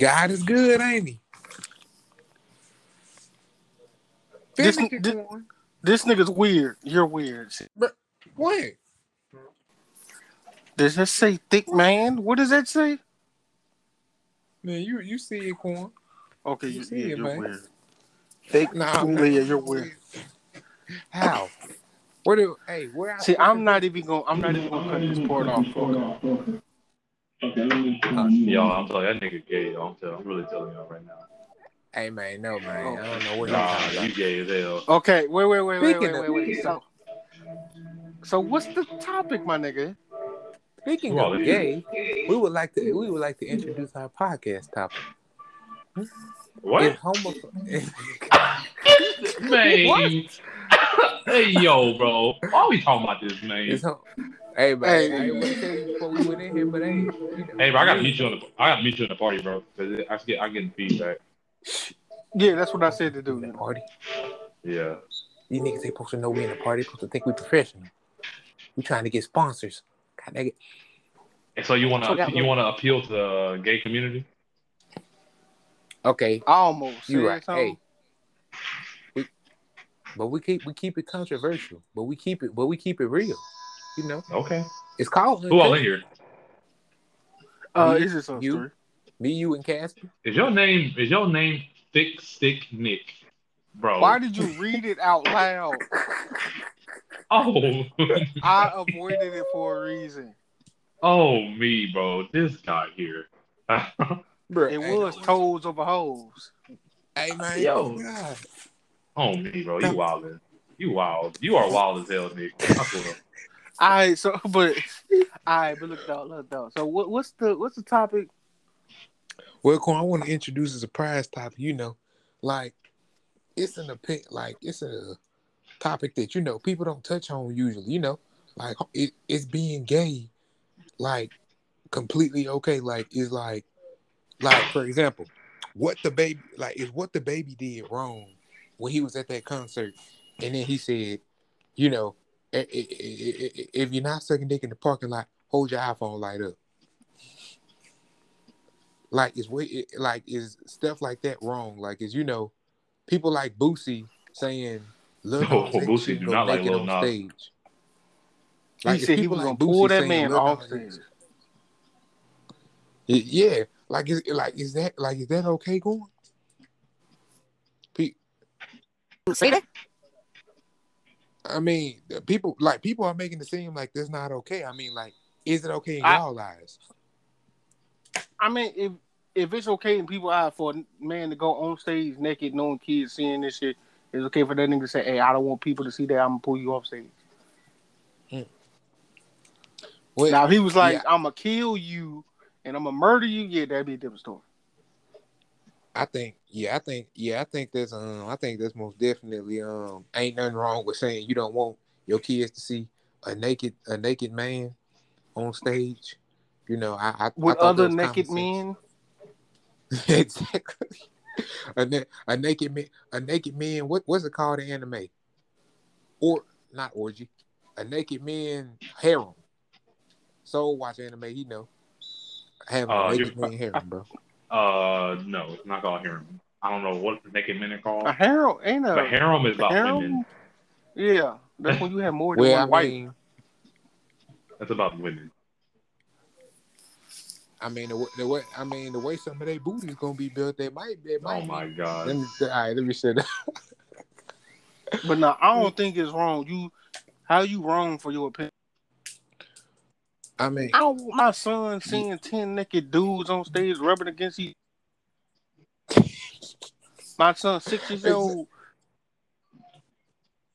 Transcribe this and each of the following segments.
God is good, ain't he? This- this- This nigga's weird. You're weird. But What? Does that say thick man? What does that say? Man, you you see it, Corn. Okay, You you, see yeah, it, you're man. weird. Thick Nah, yeah, you're weird. How? Where do? Hey, where? See, I'm not even going. I'm not even going to cut this part off. Yo, I'm telling you, that nigga gay. Yo. I'm telling. I'm really telling y'all right now. Hey man, no man. I don't know what you're Nah, talking you about. gay as hell. Okay, wait, wait, wait, wait, Speaking wait, of- wait, wait. So, so what's the topic, my nigga? Speaking Well, of gay, we would like to we would like to introduce our podcast topic. Is What? homo- Man. hey, yo, bro. Why are we talking about this, man? is hom- hey man, Hey. I ain't want to tell you before we went in here, but hey, you know, Hey, bro, I gotta meet you on the. I gotta meet you in the party, bro. Cause I get, I getting feedback. Yeah, that's what I said to in do. the party. Yeah. These niggas ain't supposed to know we in the party. Supposed to think we professional. We trying to get sponsors. God, nigga. And so you wanna, Forgot you what- wanna appeal to the gay community? Okay, almost you said right. something. Hey, we, but we keep we keep it controversial, but we keep it but we keep it real. You know, Okay. it's called Who all in here? Uh, Me, is this us you? three? me, you, and Casper. Is your name? Is your name Thick Stick Nick, bro? Why did you read it out loud? Oh, I avoided it for a reason. oh me, bro. This guy here. Bro, It was toes over hoes. Hey man, Yo. God. oh me, bro. You wildin'. You wild. You are wild as hell, Nick. All right, so but all right, but look though, look though. So what, what's the what's the topic? Well, Corn, I want to introduce a surprise topic. You know, like it's an opinion, like it's a topic that you know people don't touch on usually. You know, like it, it's being gay, like completely okay. Like is like, like for example, what DaBaby like is what DaBaby did wrong when he was at that concert, and then he said, you know, "I- I- I- I- if you're not sucking dick in the parking lot, hold your iPhone light up. Like is way like is stuff like that wrong? Like is you know, people like Boosie saying Lil Oh, Nas X Boosie do not like naked Lil on Nas. stage. He Like, if said he people was like gonna pull Boosie that saying man Lil off stage. Yeah, like is like is that like is that okay going? Pe- Say that? I mean, people like people are making it seem like that's not okay. I mean, like, is it okay in I- y'all eyes? I mean, if if it's okay in people's eyes for a man to go on stage naked, knowing kids seeing this shit, it's okay for that nigga to say, "Hey, I don't want people to see that. I'm gonna pull you off stage." Hmm. Well, Now, if he was like, yeah. "I'm gonna kill you and I'm gonna murder you," yeah, that'd be a different story. I think, yeah, I think, yeah, I think that's um, I think that's most definitely um, ain't nothing wrong with saying you don't want your kids to see a naked a naked man on stage. You know, I, I I With thought that other naked men, exactly. A, na- a naked man, a naked man. What what's it called in anime? Or not orgy? A naked man harem. So watch anime, he know. Having Uh, a naked man harem, bro. Uh, no, it's not called harem. I don't know what the naked men are called. a harem ain't a But harem is about harem? women. Yeah, that's when you have more than Well, I one wife. mean, That's about women. I mean the, the way I mean the way some of their booty is gonna be built, they might they might. Oh my Let god. me all right, let me say that. But no, I don't think it's wrong. You, how you wrong for your opinion? I mean, I don't want my son seeing ten naked dudes on stage rubbing against each. My son, six years old,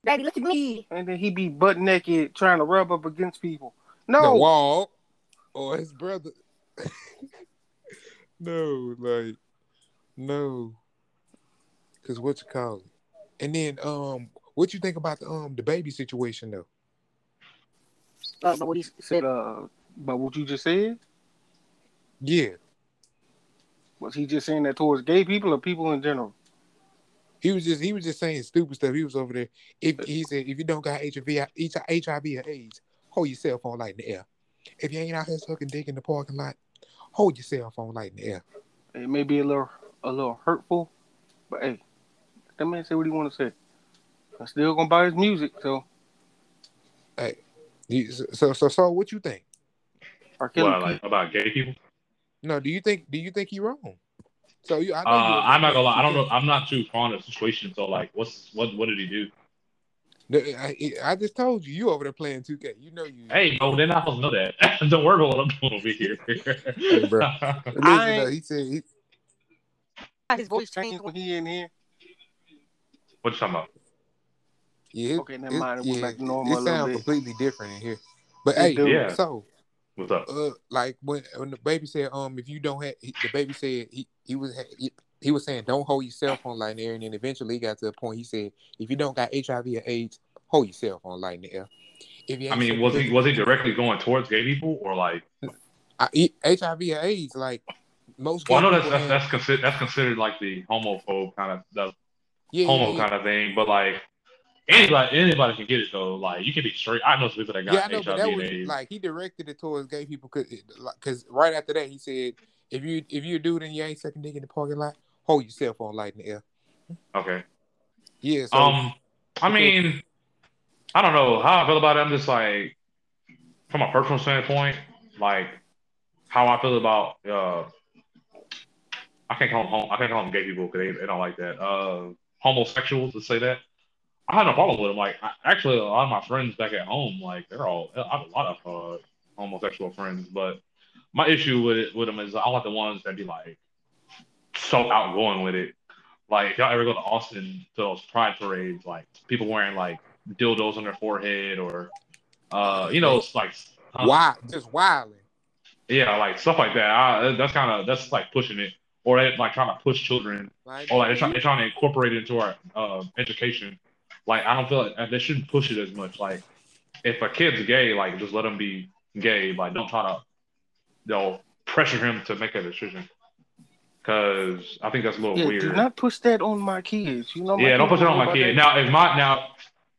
Daddy, look at me. and then he be butt naked trying to rub up against people. the No, wall or his brother. no, like no, because what you call it? And then um, what you think about the um DaBaby situation though? Uh, but what he said, uh, but what you just said Yeah, was he just saying that towards gay people or people in general? he was just he was just saying stupid stuff. He was over there. If he said if you don't got HIV, HIV or AIDS, hold your cell phone light in the air. If you ain't out here sucking dick in the parking lot, hold your cell phone light in the air. It may be a little a little hurtful, but hey, that man say what he want to say. I'm still gonna buy his music, so You- So so so what you think? R. Kelly. What, like about gay people? No, do you think do you think he wrong? So you, I know Uh, you- I'm not gonna lie. I don't know. I'm not too fond of the situation. So like, what's what? What did he do? I, I just told you, you over there playing 2K. You know you. Hey, no, they're not supposed to know that. don't worry about what I'm doing over here. bro. Listen, I- though, he said he, his voice changed when he in here. what you talking about? Yeah, his- Okay, never his- mind. It went yeah, back normal It sounds completely different in here. But It hey. Yeah. so What's up? uh, like when when DaBaby said, um, if you don't have, he, DaBaby said he he was he, he was saying don't hold your cell phone light in the air, and then eventually he got to a point he said if you don't got HIV or AIDS, hold your cell phone light in the air. If you I mean, was he was he directly going towards gay people or like? I, he- HIV or AIDS, like most. Well, I gay know that's that's, have- that's considered that's considered like the homophobe kind of the yeah, homo yeah, kind of thing, but like anybody anybody can get it though. Like you can be straight. I know some people that got yeah, I know, HIV but that and was AIDS. like he directed it towards gay people because right after that he said if you if you a dude and you ain't sucking dick in the parking lot, hold your cell phone light in the air. okay. Yeah, so Um, I mean, I don't know how I feel about it. I'm just like, from a personal standpoint, like how I feel about uh, I can't call them hom- I can't call them gay people because they, they don't like that. Uh, homosexuals, let's say that. I had no problem with them. Like, I, actually, a lot of my friends back at home, like they're all I have a lot of uh, homosexual friends, but my issue with it with them is I want the ones that be like so outgoing with it. Like if y'all ever go to Austin to those pride parades, like people wearing like dildos on their forehead or uh you know it's like uh, wild, just wilding. yeah like stuff like that. I, that's kind of that's like pushing it or they like trying to push children Like, or like they're trying they're trying to incorporate it into our uh, education. Like I don't feel like uh, they shouldn't push it as much. Like if a kid's gay, like just let him be gay. Like don't try to you know pressure him to make a decision. Cause I think that's a little Yeah, weird. do not push that on my kids. You know. My Yeah, don't push it on my kid. that. Now, if my now,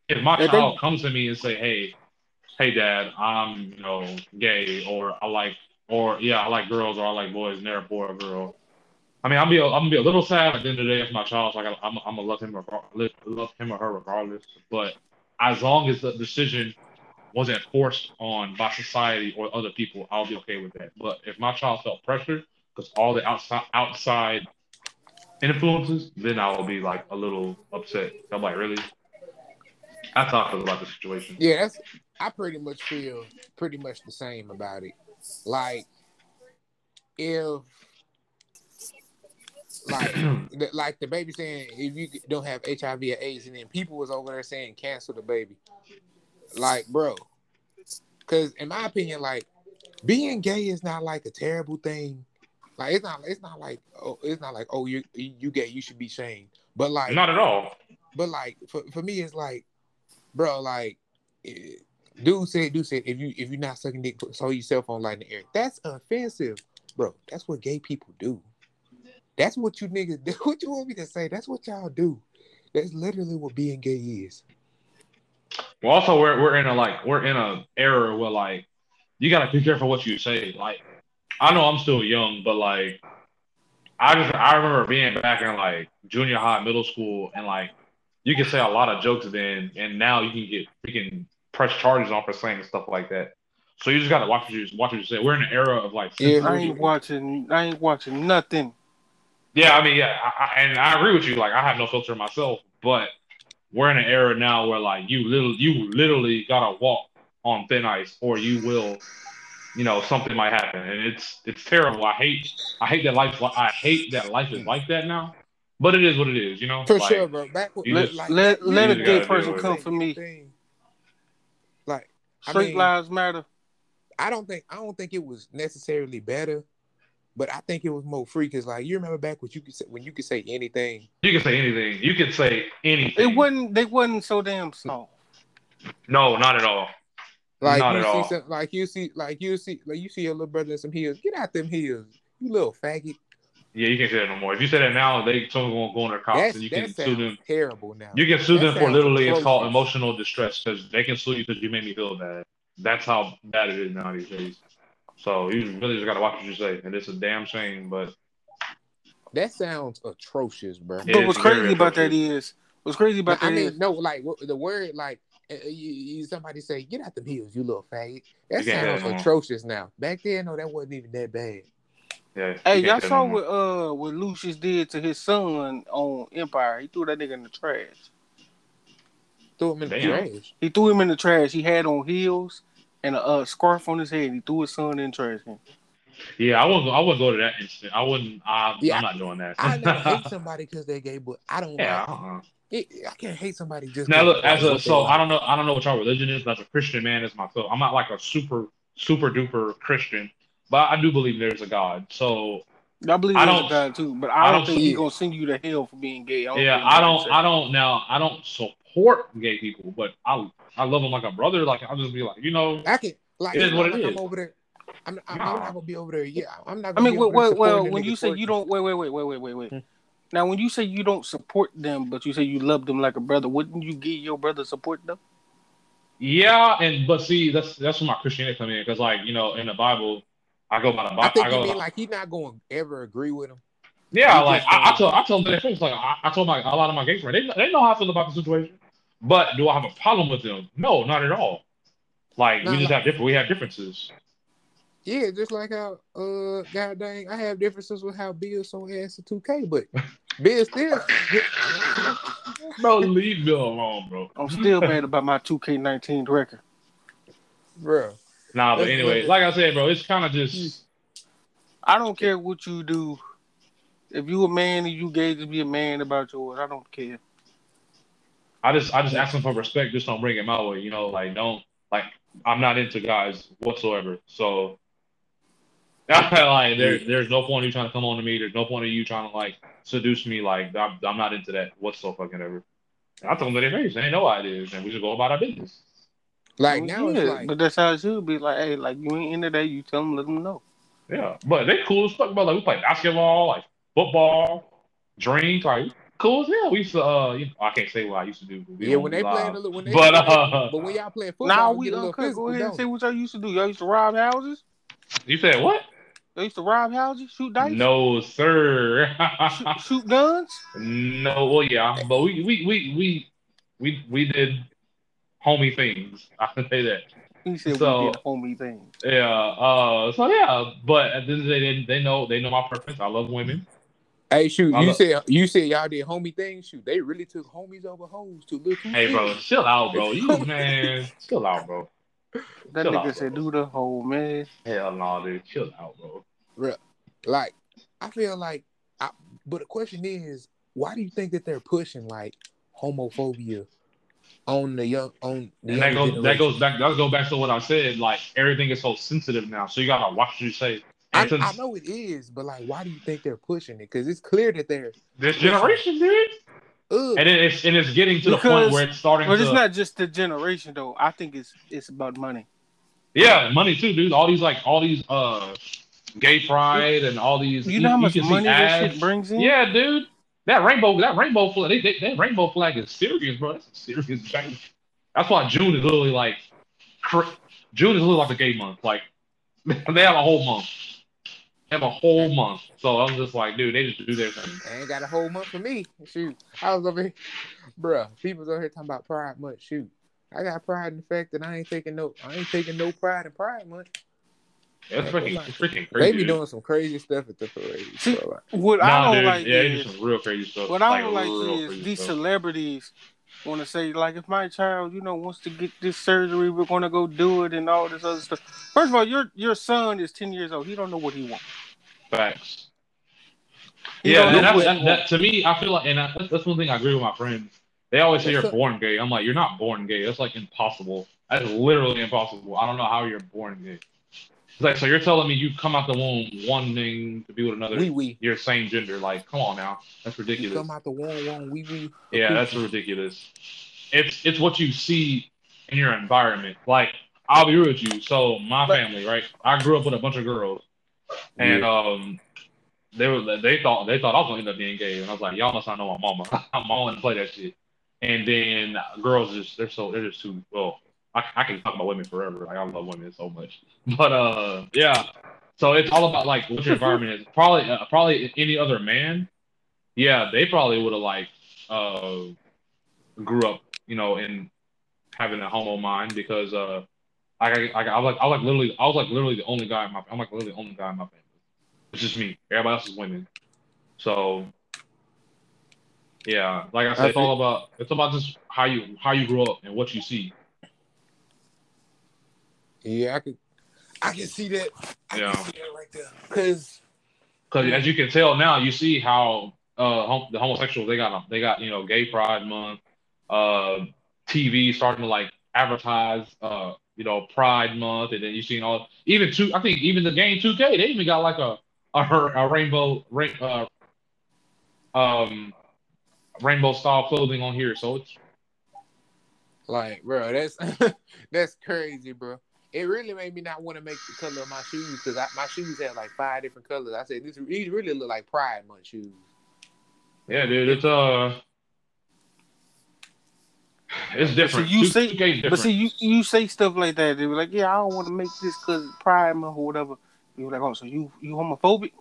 if my Yeah, they- child comes to me and say, "Hey, hey, Dad, I'm you know gay, or I like, or yeah, I like girls, or I like boys, and they're a boy or girl," I mean, I'm be I'm gonna be a little sad at the end of the day if my child's like, I'm, I'm gonna love him or love him or her regardless. But as long as the decision wasn't forced on by society or other people, I'll be okay with that. But if my child felt pressure because all the outside outside influences, then I will be like a little upset. I'm like, really? I feel about the situation. yeah, that's I pretty much feel pretty much the same about it. Like if like the, like DaBaby saying if you don't have HIV or AIDS, and then people was over there saying cancel DaBaby. Like, bro, because in my opinion, like being gay is not like a terrible thing. Like it's not it's not like oh it's not like oh you you gay you should be shamed. But like Not at all. but like for, for me it's like bro like eh, dude said dude said if you if you're not sucking dick so your cell phone light in the air that's offensive bro that's what gay people do that's what you niggas do what you want me to say that's what y'all do that's literally what being gay is Well, also we're we're in a like we're in a era where like you gotta be careful what you say. Like I know I'm still young, but like I just I remember being back in like junior high, middle school, and like you can say a lot of jokes then, and now you can get freaking press charges on for saying stuff like that. So you just gotta watch what you watch what you say. We're in an era of like Yeah. I ain't watching. I ain't watching nothing. Yeah, I mean, yeah, I, I, and I agree with you. Like, I have no filter myself, but we're in an era now where like you little you literally gotta walk on thin ice, or you will, you know, something might happen, and it's it's terrible. I hate I hate that life. I hate that life is like that now, but it is what it is. You know, for Like, sure bro back when, you Let just- let, let a you gay person come for me. Thing. like I Straight mean- lives matter. I don't think I don't think it was necessarily better, but I think it was more free because like you remember back when you could say, when you could say anything. You could say anything. You can say anything. It wasn't. They wasn't so damn soft. No, not at all. Like Not you at see all. some, like you see like you see like you see your little brother in some heels. Get out them heels, you little faggot. Yeah, you can't say that no more. If you say that now, they someone gonna go on their cops That's, and you that can sue sounds them. terrible now. You can sue That them for sounds literally it's called emotional distress because they can sue you because you made me feel bad. That's how bad it is now these days. So you really just gotta watch what you say, and it's a damn shame. But That sounds atrocious, bro. Yeah, but what's it's very crazy about that is what's crazy about I that mean, is, no, like what- the word, like uh, you, you, somebody say, "Get out the hills, you little faggot." That sounds have it atrocious now. Back then, no, that wasn't even that bad. Yeah. hey, you y'all saw what uh what Lucious did to his son on Empire. He threw that nigga in the trash. Threw him in the trash. He threw him in the trash. He had on heels and a uh, scarf on his head. He threw his son in the trash. can. Yeah, I wouldn't. I wouldn't go to that instant. I wouldn't. I, Yeah, I'm not doing that. I never hate somebody because they gay, but I don't. yeah. like, uh-uh. it, I can't hate somebody just. Now 'cause look, as a what so. I don't know. I don't know what y'all religion is. But as a Christian man, as myself, I'm not like a super super duper Christian, but I do believe there's a God. So I believe I there's a don't- God too, but I I don't don't think he's gonna send you to hell for being gay. I yeah, I don't. I don't now. I don't support gay people, but I I love them like a brother. Like I'll just be like, you know, I can like. It is what it like is. I'm over there. I'm, I'm, I'm not gonna be over there. Yeah, I'm not. I Gonna mean, be well, over there well, well when you say you don't, wait, wait, wait, wait, wait, wait, wait. Hmm. Now, when you say you don't support them, but you say you love them like a brother, wouldn't you give your brother support though? yeah, and but see, that's that's where my Christianity come in because like you know in the Bible, I go by the Bible. I think go, you mean like he's not going to ever agree with him. Yeah, You like I, I told I told them their face. Like I, I told my a lot of my gay friends, they they know how I feel about the situation. But do I have a problem with them? No, not at all. Like Nah, we just like- have different we have differences. Yeah, just like how uh god dang, I have differences with how Bill's so ass to 2K, but Bill still Bro, leave Bill alone, bro. I'm still mad about my 2K19 record. bro. Nah, but anyway, like I said, bro, it's kind of just I don't care what you do. If you a man and you gay, just be a man about yours. I don't care. I just I just ask them for respect. Just don't bring it my way. You know, like don't like I'm not into guys whatsoever. So like there there's no point in you trying to come on to me. There's no point in you trying to like seduce me. Like I'm, I'm not into that whatsoever. Fucking ever. I told them to their face. They ain't know how it is, and we just go about our business. Like now Yeah, it's like but that's how it should be. Like, hey, like you ain't into that, you tell them, let them know. Yeah, but they cool as fuck. But like we play basketball, like football, drink, like cool as hell. We used to. Uh, you know, I can't say what I used to do. but we yeah, when be they live. play when they But, play, uh, but when y'all playing football, Nah, you we get a little uncut. physical, Go ahead and don't say what y'all used to do. Y'all used to rob houses. You said what? Y'all used to rob houses, shoot dice, No, sir. shoot, shoot guns. no, well, yeah, but we we we we we we did homie things. I can say that. He said So- we did homie things. Yeah. Uh. So yeah, but at the end of the day, they, they know they know my preference. I love women. Hey, shoot, you love- said you said y'all did homie things. Shoot, they really took homies over hoes to look. Hey, bro, chill out, bro. You man, chill out, bro. That Chill nigga out, said, bro. "Do the whole man." Hell no, dude. Chill out, bro. Like, I feel like, I, but the question is, why do you think that they're pushing like homophobia on the young on the And that younger goes that goes back that goes back to what I said. Like everything is so sensitive now, so you gotta watch what you say. I, I know it is, but like, why do you think they're pushing it? Because it's clear that they're. this generation, dude, Ugh. and it's and it's getting to the point where it's starting But to it's not just the generation though. I think it's it's about money. yeah, money too, dude. All these like all these uh gay pride and all these You know how much money that ads. shit brings in? Yeah, dude. That rainbow, that rainbow flag, they, they, that rainbow flag is serious, bro. That's a serious thing. That's why June is literally like, cr- June is literally like a gay month. Like, they have a whole month. They have a whole month. So I'm just like, dude, they just do their thing. I ain't got a whole month for me. Shoot, I was over here, bruh. People's over here talking about Pride Month. Shoot, I got pride in the fact that I ain't taking no, I ain't taking no pride in Pride Month. That's freaking, it's freaking crazy. They be doing some crazy stuff at the parade. See, bro. Like, What I don't dude. like yeah, is some real crazy stuff. what I don't like real is these stuff. celebrities want to say like if my child you know wants to get this surgery we're gonna go do it and all this other stuff. First of all, your your son is ten years old. He don't know what he wants. Facts. He Yeah, and that's, that, that, to me, I feel like, and I, that's, that's one thing I agree with my friends. They always say you're born gay. I'm like, you're not born gay. That's like impossible. That's literally impossible. I don't know how you're born gay. It's like, so you're telling me you come out the womb wanting to be with another, wee wee. your same gender? Like, come on now, that's You ridiculous. come out the womb one wee wee. Yeah, that's ridiculous. It's it's what you see in your environment. Like, I'll be real with you. So my But- family, right? I grew up with a bunch of girls, and um, they were they thought they thought I was gonna end up being gay, and I was like, y'all must not know my mama. my mama didn't play that shit. And then girls just they're so they're just too well. I, I can talk about women forever. Like I love women so much, but uh, yeah. So it's all about like what your environment is. Probably, uh, probably any other man, yeah, they probably would have like uh grew up, you know, in having a homo mind because uh, I, I, I, like, I was like literally, I was like literally the only guy in my, I'm like literally the only guy in my family. It's just me. Everybody else is women. So, yeah, like I said, I it's all about, it's about just how you, how you grow up and what you see. Yeah, I could, I can see that. I Yeah. can see that right there. Cause Because as you can tell now, you see how uh hom- the homosexuals they got they got you know Gay Pride Month, uh TV starting to like advertise uh you know Pride Month, and then you seen all even two I think even the game 2K they even got like a a, a rainbow rain, uh um rainbow style clothing on here, so it's like, bro, that's that's crazy, bro. It really made me not want to make the color of my shoes because my shoes had like five different colors. I said this these really look like Pride Month shoes. yeah, dude, it's uh. It's different. you say- different. But see, you you say stuff like that. They were like, "Yeah, I don't want to make this because Pride Month or whatever." You were like, "Oh, so you you homophobic?"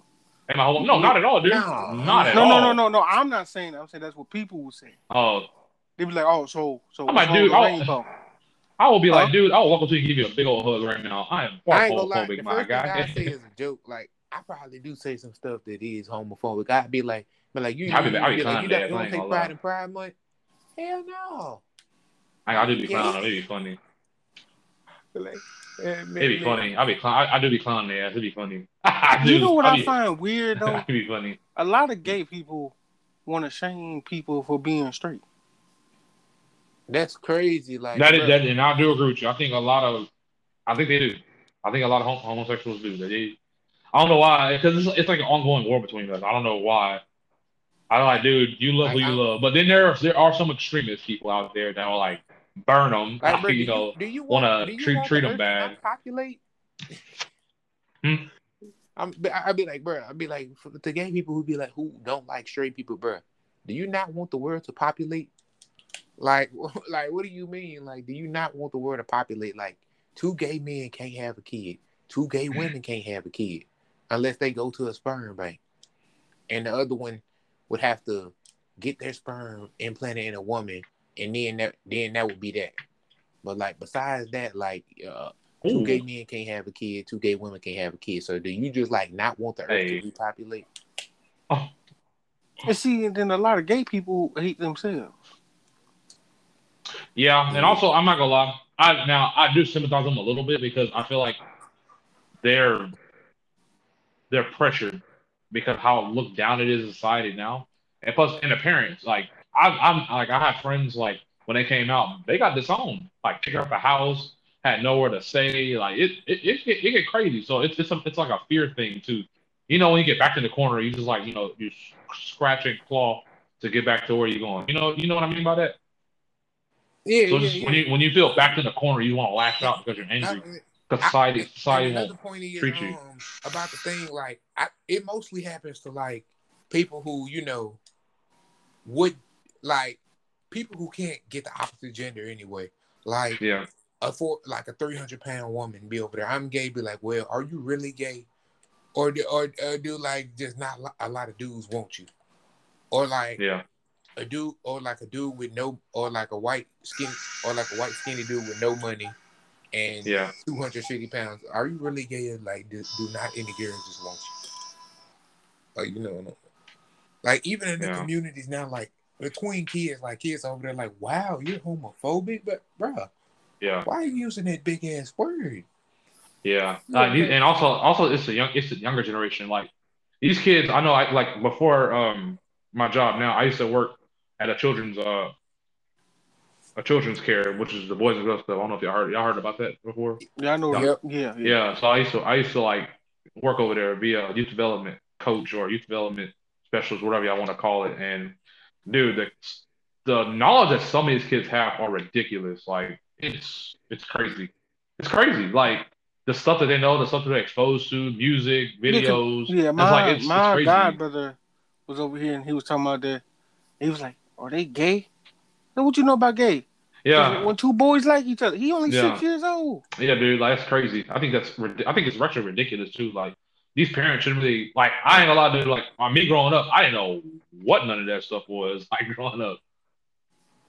Am I homo- no, not at all, dude. No. not at No, all. no, no, no, no. I'm not saying that. I'm saying that's what people would say. Oh, They be like, "Oh, so so I'm what's like, dude, I will be Huh? like, dude, I will walk up to you and give you a big old hug right now. I am far I ain't gonna homophobic, The my first I guy. say is a joke. Like I probably do say some stuff that is homophobic. I'd be like, but like you, I be- you, I be be like, you with don't, that, you I don't take pride in Pride Month? Hell no. I, I do be Yeah. clowning. It'd be funny. Like, eh, man, It'd be man. funny. I be clown. I, I do be clowning their ass. It'd be funny. I You know what I I be, find weird though? It'd be funny. A lot of gay people want to shame people for being straight. That's crazy. Like That is that, and I do agree with you. I think a lot of, I think they do. I think a lot of hom- homosexuals do. They, I don't know why, because it's, it's like an ongoing war between us. I don't know why. I don't like, dude, you love who you I- love, but then there there are some extremist people out there that will like burn them. Like, bro, you do know, do you want, you treat- treat the 'em earth to bad. Populate. Hmm? I'm, I'd be like, bro, I'd be like, for the gay people who be like, who don't like straight people, bro. Do you not want the world to populate? Like, like, what do you mean? Like, do you not want the world to populate? Like, two gay men can't have a kid. Two gay women can't have a kid unless they go to a sperm bank, and the other one would have to get their sperm implanted in a woman, and then that then that would be that. But like besides that, like uh, two Ooh. gay men can't have a kid, two gay women can't have a kid. So do you just like not want the earth Hey. to repopulate? Oh. And see, and then a lot of gay people hate themselves. Yeah, and mm-hmm. also I'm not gonna lie. I now I do sympathize with them a little bit because I feel like they're they're pressured because how looked down it is in society now, and plus and the parents like I, I'm like I have friends like when they came out they got disowned like kicked out the house had nowhere to stay like it it it, get, it get crazy so it's it's, a, it's like a fear thing too. You know when you get back in the corner you just like you know you scratch and claw to get back to where you're going. You know you know what I mean by that. Yeah, So yeah, just yeah. when you when you feel backed in the corner, you want to lash out because you're angry. Because society society won't. point is treat you. um, about the thing like I, it mostly happens to like people who you know would like people who can't get the opposite gender anyway. Like Yeah, a four like a three hundred pound woman be over there. I'm gay. Be like, well, are you really gay? Or do, or uh, do like just not a lot of dudes want you? Or like yeah, a dude, or like a dude with no, or like a white skin, or like a white skinny dude with no money, and yeah. 250 pounds. Are you really gay? Like, do, do not any girls just want you? Like, you know, like even in the Yeah. communities now, like between kids, like kids over there, like, wow, you're homophobic, but bruh, Yeah, why are you using that big ass word? yeah. Uh, and also, also, it's a young, it's the younger generation. Like these kids, I know. I like before um my job. Now I used to work at a children's uh a children's care, which is the Boys and Girls Club. I don't know if y'all heard y'all heard about that before. Yeah, I know. Yep. Yeah, yeah. Yeah, so I used to I used to like work over there, be a youth development coach or youth development specialist, whatever y'all want to call it. And dude, the the knowledge that some of these kids have are ridiculous. Like it's it's crazy. It's crazy. Like the stuff that they know, the stuff that they're exposed to, music, videos. Yeah, it's my like it's, it's my crazy. god brother was over here and he was talking about that. He was like, "Are they gay?" Now, what you know about gay? Yeah, When two boys like each other, he only Yeah. six years old. yeah, dude. Like that's crazy. I think that's I think it's actually ridiculous too. Like these parents shouldn't really like. I ain't gonna lie. Like, on me growing up, I didn't know what none of that stuff was. Like growing up,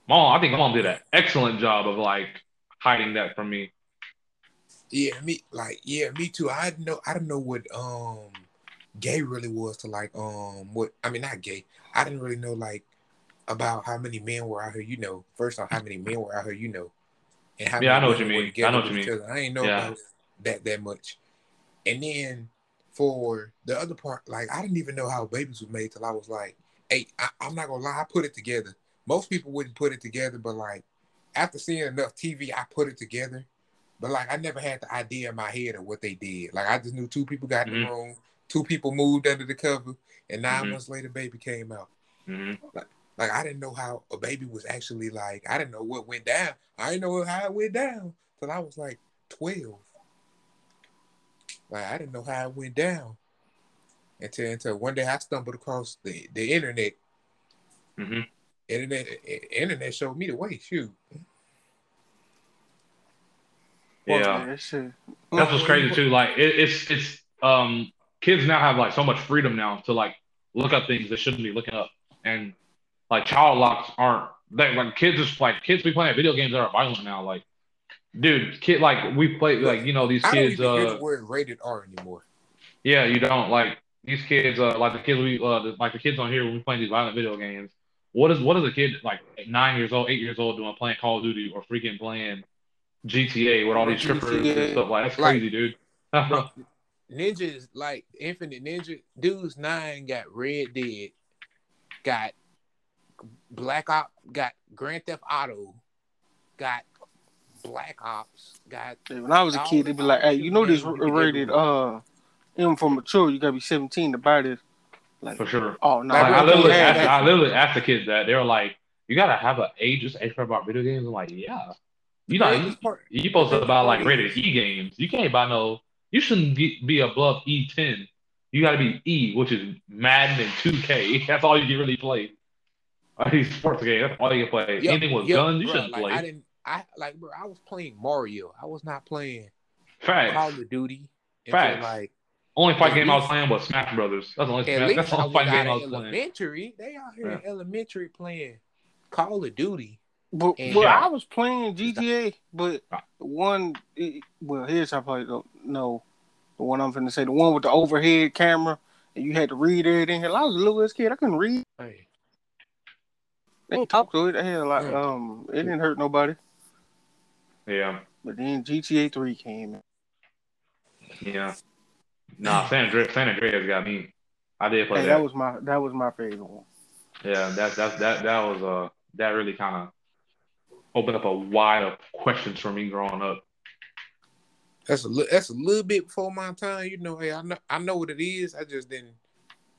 mom, I think mom did an excellent job of like hiding that from me. Yeah, me like yeah, me too. I know I didn't know what um gay really was to like um what I mean not gay. I didn't really know like about how many men were out here, you know. First off, how many men were out here, you know. And how Yeah, I many know what you mean. I know what you mean. I ain't know Yeah. about that that much. And then for the other part, like I didn't even know how babies were made till I was like eight. I, I'm not gonna lie, I put it together. Most people wouldn't put it together, but like after seeing enough TV, I put it together. But like I never had the idea in my head of what they did. Like I just knew two people got in Mhm. the room, two people moved under the cover, and 9 Mhm. months later, baby came out. hmm Like I didn't know how a baby was actually like. I didn't know what went down. I didn't know how it went down till I was like twelve. Like I didn't know how it went down until until one day I stumbled across the the internet. hmm Internet i- internet showed me the way. Shoot. Yeah. that shit. That's what's crazy too. Like it, it's it's um kids now have like so much freedom now to like look up things they shouldn't be looking up, and like child locks aren't that like kids just like kids be playing video games that are violent now. Like, dude, kid like we play like you know these I don't kids. even Uh, the word rated R anymore. yeah, you don't like these kids. Uh, like the kids we uh the- like the kids on here when we playing these violent video games. What is what is a kid like nine years old, eight years old doing playing Call of Duty or freaking playing GTA with all these strippers and stuff like that's Like- crazy, dude. Bro, Ninjas like Infinite Ninja dudes nine got Red Dead, got Black Ops, got Grand Theft Auto, got Black Ops, got Yeah, When I was a kid, the- they'd be like, "Hey, you know this games you could rated uh M for mature. You gotta be 17 to buy this." Like, For sure. oh no, Like, Like, I literally, asked, that. I literally asked the kids that. They were like, "You gotta have an age just expert about video games." I'm like, "Yeah, you know, you, it's part- you supposed to buy like part of it. rated E games. You can't buy no. You shouldn't be, be above E10. You got to be E, which is Madden and 2K. That's all you can really play. All these sports games. That's all you can play. Yo- Anything with yo, guns, you bro, shouldn't like, play. I didn't. I like, bro. I was playing Mario. I was not playing Facts. Call of Duty. until, Facts. Like Only fight At game I was playing was Smash Brothers. That's the only. at least that's the I only fight game I of was playing. elementary. They out here in elementary playing Call of Duty. But And- well, Yeah. I was playing GTA, but the one, it- well, here's how I probably don't know the one I'm finna say, the one with the overhead camera, and you had to read everything. Hell, I was a little ass kid, I couldn't read. Hey, They didn't talk to it. Hell, like, Mm. um, it didn't hurt nobody. Yeah, But then GTA Three came. yeah. Nah, San Andreas, San Andreas got me. I did play Hey, that. that was my that was my favorite one. Yeah, that that that that was uh that really kind of opened up a wide of questions for me growing up. that's a li- that's a little bit before my time. You know, hey, I know I know what it is. I just didn't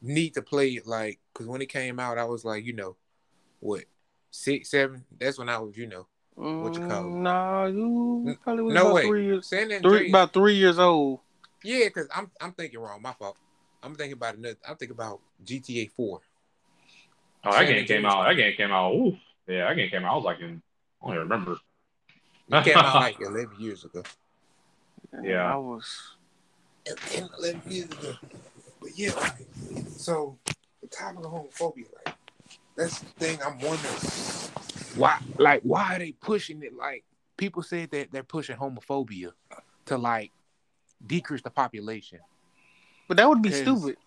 need to play it like because when it came out, I was like, you know, what six, seven. That's when I was, you know, What you call it? Mm, Nah, you probably was no about way. three years. San Three, about three years old. Yeah, because I'm I'm thinking wrong. My fault. I'm thinking about another. I'm thinking about GTA Four. Oh, that San game came out. That game came out. Ooh, yeah, that game came out. I was like in. I don't even remember. It came out like 11 years ago. Yeah. I was. 11 years ago. But yeah, like, so the topic of the homophobia, like, that's the thing I'm wondering. Why, like, why are they pushing it? Like, people said that they're pushing homophobia to, like, decrease the population. But that would be stupid.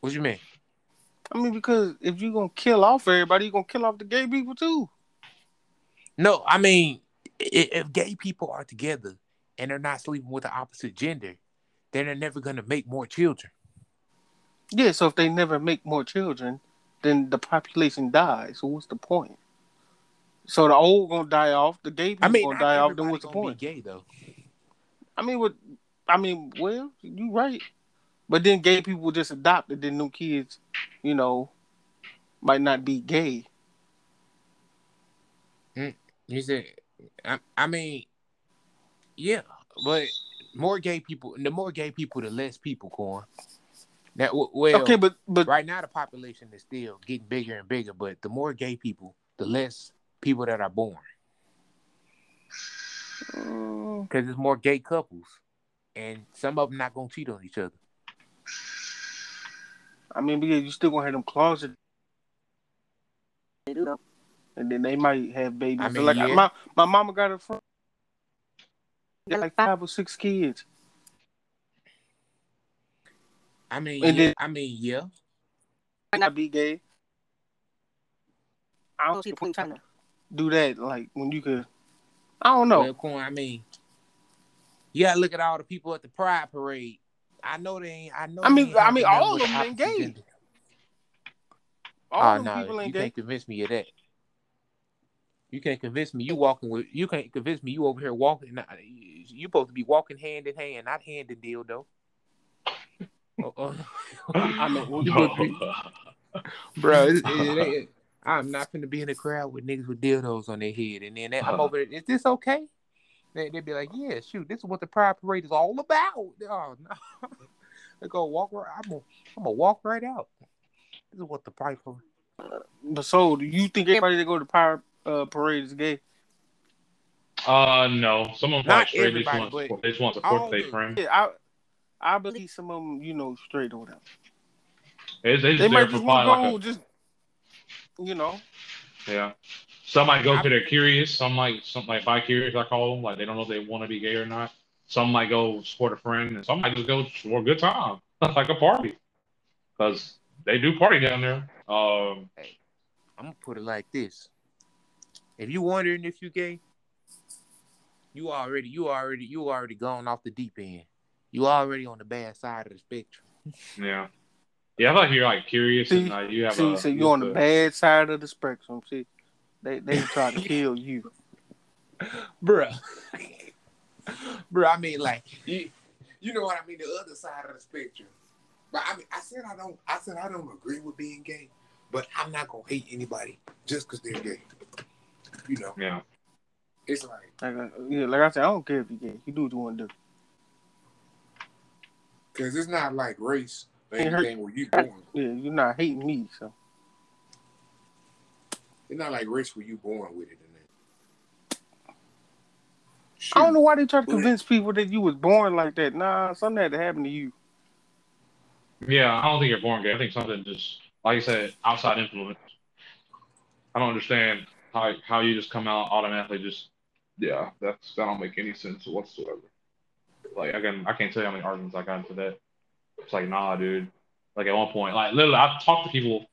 What you mean? I mean, because if you're gonna kill off everybody, you're gonna kill off the gay people too. No, I mean, if, if gay people are together and they're not sleeping with the opposite gender, then they're never going to make more children. Yeah, so if they never make more children, then the population dies. So what's the point? So the old gonna die off, the gay people I mean, gonna die off. Then what's the point? Be gay though. I mean, what? I mean, well, you right. But then gay people just adopted. Then new kids, you know, might not be gay. Mm, you said, I, I mean, yeah, but more gay people, the more gay people, the less people, corn. That w- well, okay, but but right now the population is still getting bigger and bigger, but the more gay people, the less people that are born mm, because there's more gay couples. and some of them not gonna cheat on each other. I mean, because you still gonna have them closet, They do though. and then they might have babies. I So, like yeah. my my mama got a friend, got like five or six kids, I mean, And yeah, then- I mean, yeah. might not be gay. I I don't don't see the point trying to. do that. Like when you could, I don't know. Well, Corn, I mean, you gotta look at all the people at the Pride Parade. I know they ain't. I know. I mean- I mean, all of them with ain't gay. gender. All ah, Oh them no, people you ain't gay. can't convince me of that. You can't convince me you walking with. You can't convince me you over here walking. nah, You supposed to be walking hand in hand, not hand in deal Oh, oh. I mean, You supposed to be- bro. It, it, it, it- I'm not gonna be in a crowd with niggas with dildos on their head, and then that, I'm over. there, Is this okay? They they be like, yeah, shoot, this is what the Pride Parade is all about. Oh no, they go walk. Right, I'm gonna I'm gonna walk right out. This is what the Pride Parade. But so, do you think everybody that go to Pirate uh, Parade is gay? Uh, no. Some of them Not probably straight. They just, everybody, want, they just want to all support their the- friend. Yeah, I I believe some of them, you know, straight or whatever. They, they They just there might just want to go, like just you know. yeah. Some might go I- because they're curious. Some like some like bi curious. I call them like they don't know if they want to be gay or not. Some might go support a friend, and some might just go for a good time, That's like a party, because they do party down there. Um, I'm gonna put it like this: If you wondering if you gay, you already, you already, you already gone off the deep end. You already on the bad side of the spectrum. yeah, yeah. I thought you're like curious See- and uh, you have See, a. so you you're on the bad side of the spectrum. See, they they try to kill you. Bruh. Bruh, I mean like you, you know what I mean, the other side of the spectrum. But I mean I said I don't I said I don't agree with being gay, but I'm not gonna hate anybody just because they're gay. You know, Yeah, it's like Like, uh, yeah, like I said, I don't care if you gay. You do what you want to do. Because it's not like race or It anything where you born. Yeah, you're not hating me, so It's not like race where you born with it and that. I don't know why they try to But- convince people that you was born like that. Nah, something had to happen to you. yeah. I don't think you're born gay. I think something just like you said, outside influence. I don't understand how how you just come out automatically. Just yeah, that's that don't make any sense whatsoever. Like I can I can't tell you how many arguments I got into that. It's like nah, dude. Like at one point, like literally, I've talked to people,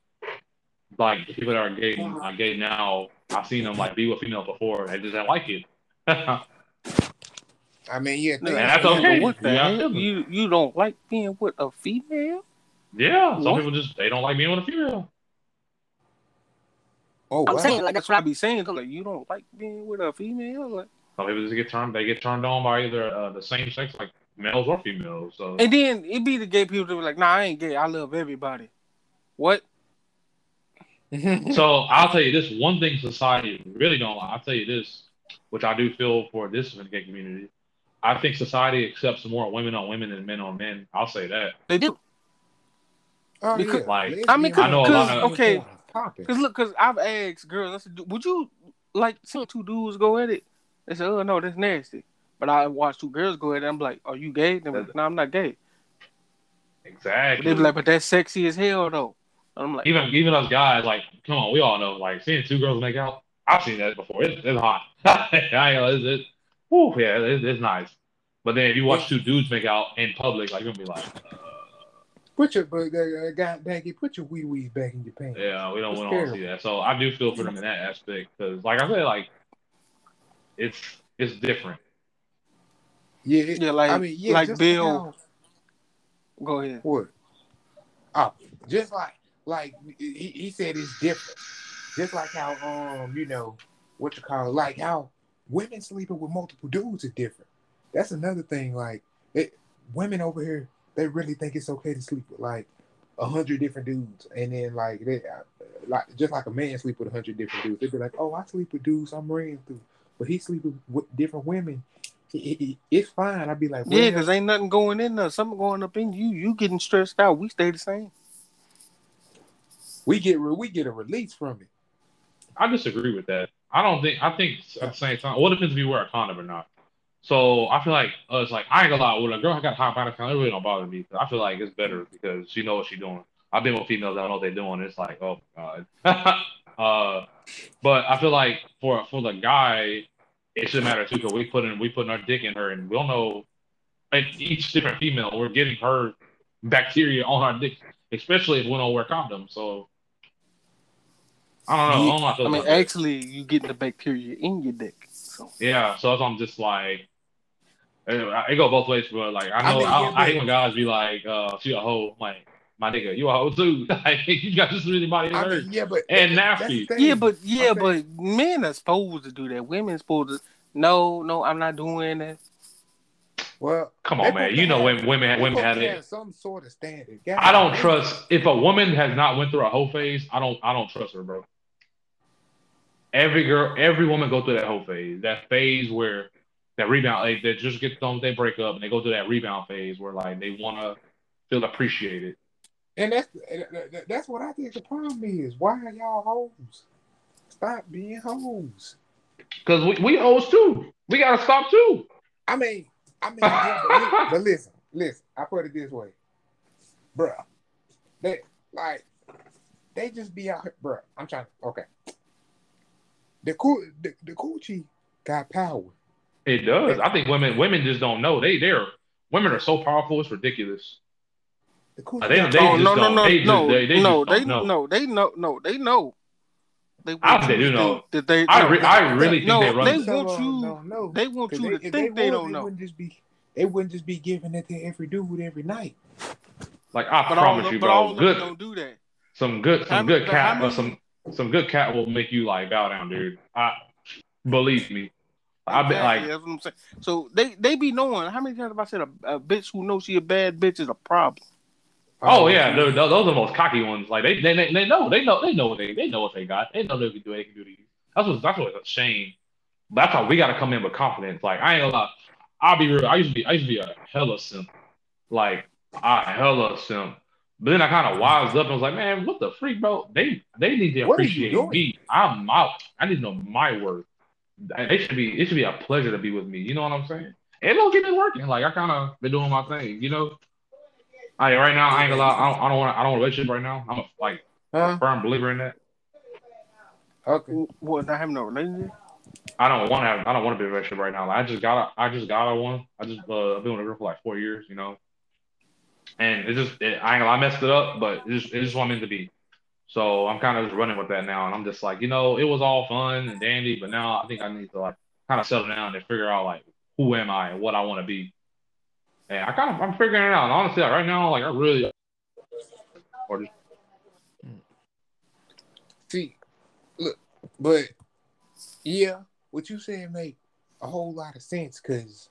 like the people that are gay, are gay now. I've seen them like be with females before. They just didn't like it. I mean, yeah, And things- that's But okay. What the Yeah. hell? You you don't like being with a female? Yeah, some What? people just they don't like being with a female. Oh, I'm wow. saying, like, That's what I be saying. Like you don't like being with a female. Like, Some people just get turned they get turned on by either uh, the same sex, like males or females. So and then it be the gay people that be like, Nah, I ain't gay. I love everybody. What? So I'll tell you this one thing society really don't like. I'll tell you this, which I do feel for this gay community. I think society accepts more women on women than men on men. I'll say that. They do. Oh, Because- yeah. like, I mean, I know a lot of- okay, cause look, cause I've asked girls, I said, would you like see two dudes go at it? They said, oh no, that's nasty. But I watched two girls go at it. I'm like, are you gay? They're like, no, I'm not gay. But Exactly. they be like, but that's sexy as hell though. And I'm like, even even us guys, like, come on, we all know, like, seeing two girls make out. I've seen that before. It's, it's hot. I ain't gonna- it's, it's, whew, yeah, it's, it's nice. But then if you watch two dudes make out in public, like, you're gonna be like, uh, Put your but uh, guy baggy, put your wee wees back in your pants. Yeah, we don't, It's we don't want to see that. So I do feel for them in that aspect because, like I said, like it's it's different. Yeah, it- yeah, like, I mean, yeah, like Bill. how- Go ahead. What? Oh, just like like he, he said it's different. Just like how um you know what you call it, like how women sleeping with multiple dudes is different. That's another thing. Like it, women over here, they really think it's okay to sleep with like a hundred different dudes, and then like they uh, like just like a man sleep with a hundred different dudes. They'd be like, oh, I sleep with dudes I'm ran through, but he sleeping with, with different women. It- it- it- it's fine. I'd be like, Yeah, well, because ain't nothing going in there. Something going up in you. You getting stressed out. We stay the same. we get re- we get a release from it. I disagree with that. I don't think. I think at the same time, what depends if you wear a condom or not. So I feel like uh, it's like I ain't gonna lie. When a girl I got high body count, it really don't bother me. I feel like it's better because she knows what she's doing. I've been with females that I know what they're doing. It's like, oh god. uh, but I feel like for for the guy, it shouldn't matter too because we put in we putting our dick in her and we'll know. And each different female, we're getting her bacteria on our dick, especially if we don't wear condoms. So I don't know. I, don't know how I, feel I mean, about that. actually, you get the bacteria in your dick. So Yeah, so that's why I'm just like, it, it go both ways. But like, I I know mean, I, yeah, I hate when guys be like, uh, "She a hoe." I'm like, my nigga, you a hoe too. like, you got this really body I mean, yeah, but And that's nasty. yeah, but yeah, I'm but men are supposed to do that. Women supposed to. No, no, I'm not doing that. well, Come on, man. You know when women they women have it. some sort of standard. I don't God, trust if a woman has not went through a whole phase. I don't. I don't trust her, bro. Every girl, every woman go through that whole phase. That phase where that rebound, like, they just get done, they break up, and they go through that rebound phase where like they want to feel appreciated. And that's that's what I think the problem is. Why are y'all hoes? Stop being hoes. Because we, we hoes too. We gotta stop too. I mean, I mean, yeah, but, listen, listen. I put it this way, bruh. They like they just be out here, bruh. I'm trying. Okay, the cool, the, the coochie got power. It does. I think women women just don't know. They they're women are so powerful. It's ridiculous. The coochie They- they oh just no, no, don't- no, they just- no, they- they no, they know. no, they know, no, they know. They I want they do know. that they. I re- I really think no, they run. they the- want you- No, no. they want 'Cause you they- to think they would, don't They know. wouldn't just be. They wouldn't just be giving it to every dude every night. like I But all, promise you, but bro. all Good, don't do that. some good, How some many- good but cat, how uh, many- some some good cat will make you like bow down, dude. I believe me. I've been like, that's what I'm saying. So they they be knowing. How many times have I said a, a bitch who knows she a bad bitch is a problem? Oh um, yeah, those, those are the most cocky ones. Like they, they, they, they know, they know, they know what they, they know what they got. They know they can do, they can do these. That's what, that's what's a shame. That's how we got to come in with confidence. Like I ain't gonna lie, I'll be real. I used to be, I used to be a hella simp. Like I hella simp. But then I kind of wised up and was like, man, what the freak, bro? They they need to What are you appreciate me. I'm out. I need to know my worth. It should be it should be a pleasure to be with me. You know what I'm saying? And look, it been working. Like I kind of been doing my thing. You know. I right now I ain't gonna lie. I don't, I don't want I don't want a relationship right now. I'm a like Huh? firm believer in that. Okay. What? Not having no relationship? I don't want to have I don't want to be in a relationship right now. Like, I just got a, I just got a one. I just uh, I've been with a girl for like four years. You know. And it just it, I ain't gonna lie, I messed it up, but it just it's just what I'm meant to be. So I'm kind of just running with that now, and I'm just like, you know, it was all fun and dandy, but now I think I need to like kind of settle down and figure out like who am I and what I want to be. And I kind of I'm figuring it out. Honestly, like, right now, like I really or just See, look, but yeah, what you saying make a whole lot of sense because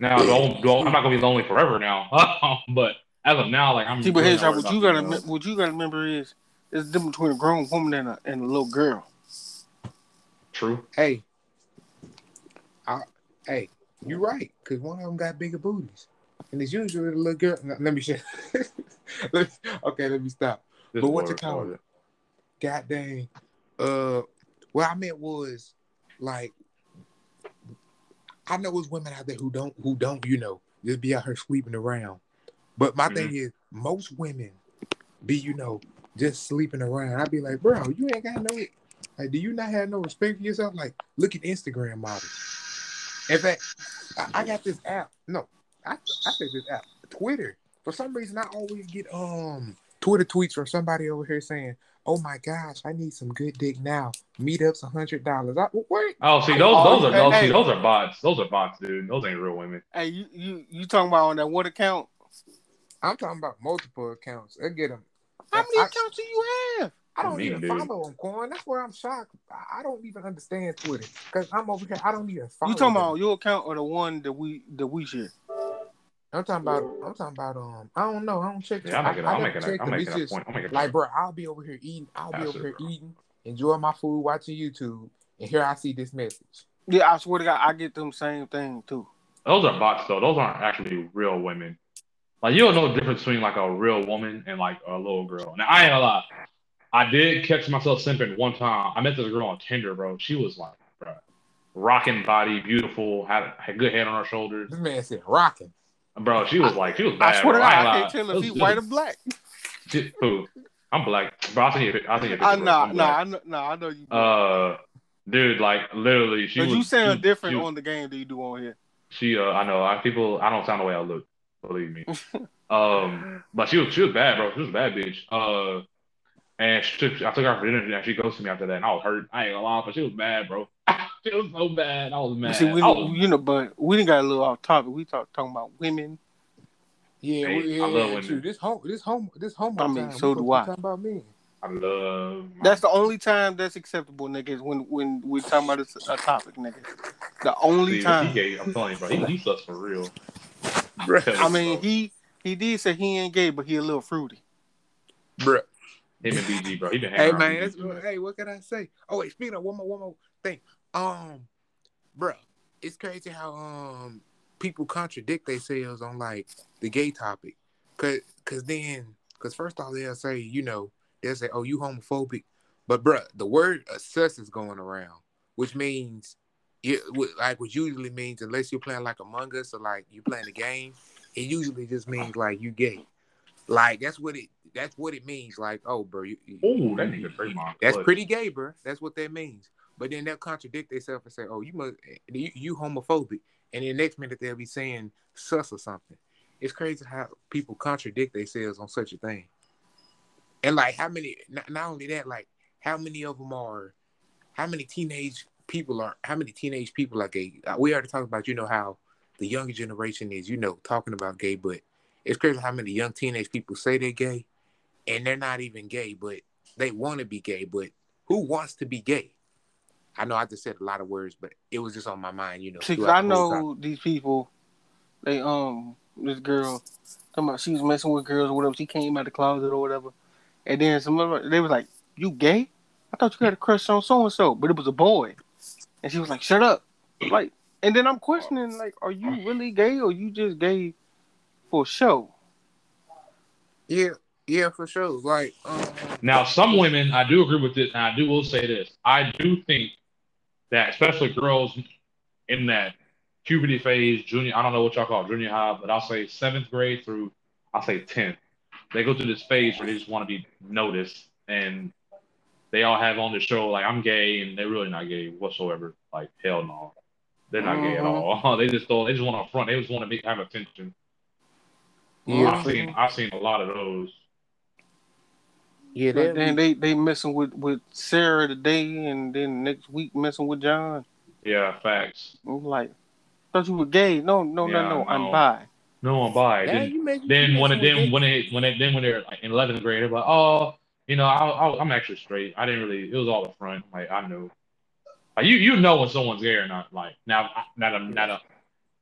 now don't, don't, I'm not gonna be lonely forever now. but as of now, like I'm. See, but here's how what you worried gotta about me- what you gotta remember is there's a difference between a grown woman and a and a little girl. True. hey, I, hey, you right because one of them got bigger booties, and it's usually the little girl. no, let me me, okay, let me stop. But what you call it? God dang. Uh, what I meant was like, I know it's women out there who don't, who don't, you know, just be out here sleeping around. But my thing is, most women be, you know, just sleeping around. I'd be like, bro, you ain't got no, like, do you not have no respect for yourself? Like, look at Instagram models. In fact, I, I got this app. No, I, I say this app, Twitter. For some reason, I always get um Twitter tweets from somebody over here saying, "Oh my gosh, I need some good dick now. Meetup's a hundred dollars." I What? Oh, see, those Oh, those are hey, those, hey. see, those are bots. Those are bots, dude. Those ain't real women. Hey, you you you talking about on that what account? I'm talking about multiple accounts. I get them. How many I, accounts do you have? I don't Me, even dude. follow them, Corn. That's where I'm shocked. I, I don't even understand Twitter because I'm over here. I don't even follow. You talking them. about your account or the one that we that we share? I'm talking about. I'm talking about. Um, I don't know. I don't check. Yeah, I'm I- making, I I'm making, check I'm making It's a just point. I'm making Like, bro, I'll be over here eating. I'll be over it, here bro. eating, enjoying my food, watching YouTube, and here I see this message. Yeah, I swear to God, I get them same thing too. Those are bots, though. Those aren't actually real women. Like you don't know the difference between like a real woman and like a little girl. Now I ain't gonna lie. I did catch myself simping one time. I met this girl on Tinder, bro. She was like, bro, rocking body, beautiful, had had good head on her shoulders. This man said rocking. Bro, she was like, she was bad. I swear to. God, I can't tell if was- he it white or black. Who? I'm black, bro. I think you. I'll send you. I bro. nah, nah. I know, nah, I know you. Uh, dude, like literally, she was. you sound she, different she, on the game than you do on here. She, uh, I know. I people. I don't sound the way I look. Believe me. um, but she was she was bad, bro. She was a bad bitch. Uh, and she took. I took her for dinner, and she ghosted me after that, and I was hurt. I ain't gonna lie, but she was mad, bro. she was so bad. I was mad. See, we, I was- you know, but we didn't got a little off topic. We talk talking about women. Yeah, Hey, we, I love yeah, women. true. This home, this home, this home. I mean, time. so we do I. be Talking about me. I love. my- That's the only time that's acceptable, nigga. Is when when we talking about a, a topic, nigga. The only See, he time. gay. I'm telling you, bro. He, he sucks for real. Bruh. I mean, he he did say he ain't gay, but he a little fruity. Bruh. Him and BG, bro. He been Hey man, that's, BG. hey, what can I say? Oh wait, speaking of one more, one more thing. Um, bruh, it's crazy how um people contradict themselves on like the gay topic, cause cause then cause first off they'll say you know they'll say oh you homophobic, but bruh, the word sus is going around, which means it like which usually means unless you're playing like Among Us or like you playing a game, it usually just means like you gay. Like that's what it that's what it means. Like oh bro, you, you- Ooh, that nigga Draymond. that's clutch. pretty gay, bro. That's what that means. But then they'll contradict themselves and say, "Oh, you must you, you homophobic," and then next minute they'll be saying sus or something. It's crazy how people contradict themselves on such a thing. And like, how many? Not, not only that, like, how many of them are? How many teenage people are? How many teenage people are gay? Uh, We already talked about, you know, how the younger generation is, you know, talking about gay, but it's crazy how many young teenage people say they're gay, and they're not even gay, but they want to be gay, but who wants to be gay? I know I just said a lot of words, but it was just on my mind, you know. See, 'cause throughout I the know these people. They um, this girl, talking about she was messing with girls or whatever. She came out the closet or whatever, and then some other they was like, "You gay? I thought you had a crush on so and so, but it was a boy." And she was like, "Shut up!" Like, and then I'm questioning, like, are you really gay or you just gay for show? Yeah, yeah, for sure. Like, um, Now, some women, I do agree with this, and I do will say this. I do think that, especially girls in that puberty phase, junior, I don't know what y'all call it, junior high, but I'll say seventh grade through, I'll say 10th, they go through this phase where they just want to be noticed, and they all have on the show, like, I'm gay, and they're really not gay whatsoever. Like, hell no. They're not gay at Mhm. all. they just don't, they just want to front, they just want to be, have attention. yeah, I've seen, I've seen a lot of those. Yeah, Like, then they they messing with with Sarah today, and then next week messing with John. Yeah, facts. I'm like, thought you were gay. No, no, Yeah, no, no. I'm bi. No one buy it. Damn, Then- you make- then you when it then when it when it then when they're like in eleventh grade, they're like, oh, you know, I, I, I'm actually straight. I didn't really. It was all a front. Like I knew. Like you you know when someone's gay or not. Like now now the now the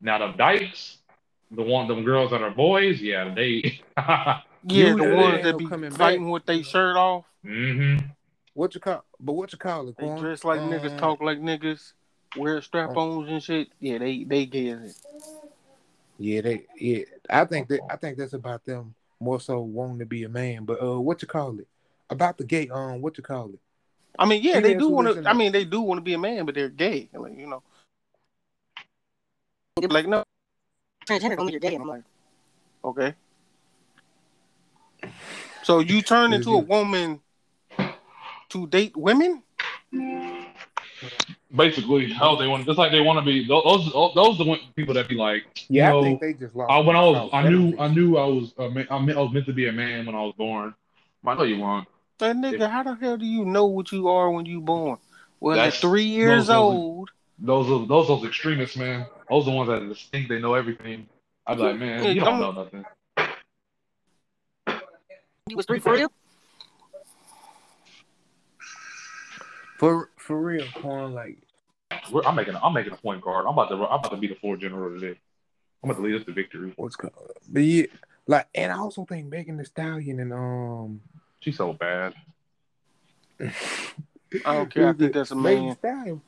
now the dykes, the one them girls that are boys, yeah, they. Yeah, You the ones that be coming back. fighting with their shirt off. hmm what you call, but what you call it? They Quan? dress like niggas, Um, talk like niggas, wear strap-ons and shit. Yeah, they they gay as it. Yeah, they, yeah. I think that I think that's about them more so wanting to be a man. But uh, what you call it? About the gay, um, what you call it? I mean, yeah, they Females do want to. I mean, they do want to be a man, but they're gay. Like you know, like no, Transgender don't mean you're gay. I'm like, okay. So you turn into a woman to date women? Basically, oh, they want just like they want to be. Those those those are the one- people that be like, Yeah, you know, I think they just lost. I, when I was, I knew. I knew I was, uh, I meant- I was meant to be a man when I was born. I know you weren't. That nigga, how the hell do you know what you are when you born? Well, at three years those old, Those are those those extremists, man. Those are the ones that just think they know everything. I'd be like, man, you don't know nothing. You was three for real? for for real, Quan. Like, We're, I'm making, I'm making a point guard. I'm about to, I'm about to be the fourth general today. I'm about to lead us to victory. what's called? But yeah, like, and I also think Megan Thee Stallion and um, She's so bad. I don't care. I think that's a Megan Thee man. Stallion.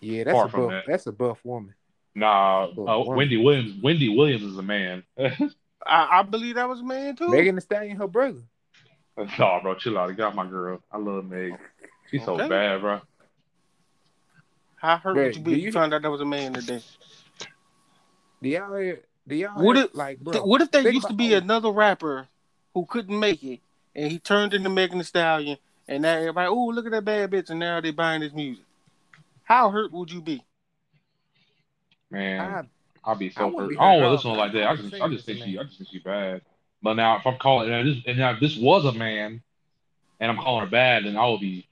Yeah, that's Far a from buff. that. That's a buff woman. Nah, uh, woman. Wendy Williams. Wendy Williams is a man. I, I believe that was a man too. Megan Thee Stallion, her brother. nah, bro, chill out. Get got my girl. I love Meg. She's so bad, bro. How hurt Bruh, would you be if you- you found out that was a man today? Do y'all hear? Do y'all What hear, if- like, bro? Th- what if there think used to about- be another rapper who couldn't make it, and he turned into Megan Thee Stallion, and now everybody, oh, look at that bad bitch, and now they're buying his music. How hurt would you be? Man, I, I'll be so wouldn't hurt. be I don't want at to listen like that. I just, I just think a she. I just think she bad. But now, if I'm calling, and this, and now if this was a man, and I'm calling her bad, then I would be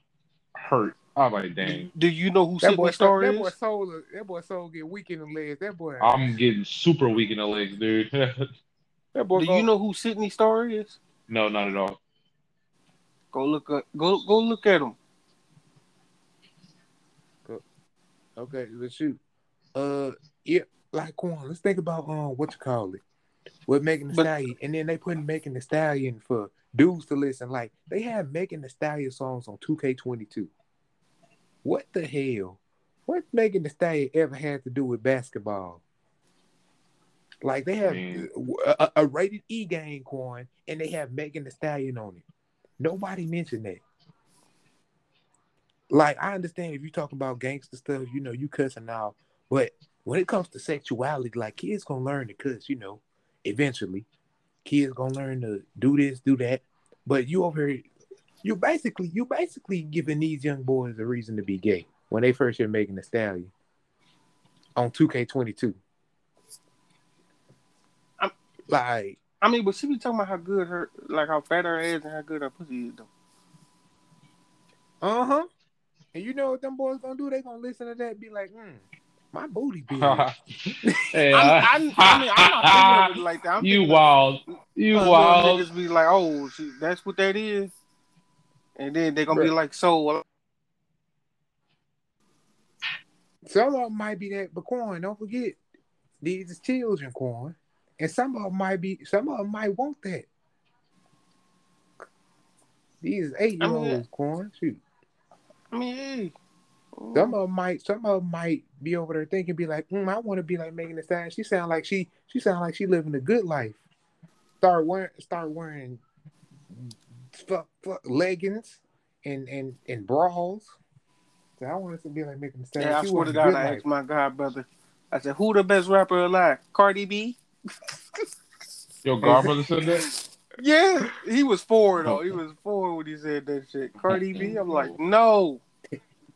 hurt. I'm like, dang, Do you know who that Sydney boy, Star that is? boy soul, that boy soul get weak in the legs. That boy, I'm getting super weak in the legs, dude. that boy. Do go- you know who Sydney Star is? no, not at all. Go look up. Go go look at him. Okay, let's shoot. Uh, yeah, like, come on, let's think about um, what you call it, with Megan the But- Stallion, and then they put Megan Thee Stallion for dudes to listen. Like, they have Megan Thee Stallion songs on 2K22. What the hell? What Megan Thee Stallion ever had to do with basketball? Like, they have a, a- a rated E game coin, and they have Megan Thee Stallion on it. Nobody mentioned that. Like, I understand if you're talking about gangster stuff, you know, you cussing out. But when it comes to sexuality, like kids gonna learn to cuss, you know, eventually. Kids gonna learn to do this, do that. But you over here, you basically, you basically giving these young boys a reason to be gay when they first hear Megan Thee Stallion on 2K22. I'm- like, I mean, but she be talking about how good her, like how fat her ass and how good her pussy is, though. uh huh. And you know what them boys gonna do? They gonna listen to that, and be like, hmm, my booty big. hey, I'm, uh, I'm, I mean, I'm not thinking of it like that. I'm you thinking wild, you of little wild. niggas be like, oh, she, that's what that is, and then they're gonna be like, so Some of them might be that, but corn, don't forget, these is children corn. And some of them might be, some of them might want that. These is eight year olds corn. Shoot. I mean, hey. Some of them might, some of them might be over there thinking, be like, mm, I want to be like Megan Thee Stallion. She sound like she, she sound like she living a good life. Start wearing, start wearing, fuck, fuck leggings and and and bras. So I wanted to be like Megan Thee Stallion. Yeah, I She swear to God, I life. asked my god brother. I said, "Who the best rapper alive? Cardi B." Your godbrother said that. Yeah, he was four though. He was four when he said that shit. Cardi B. I'm like, no.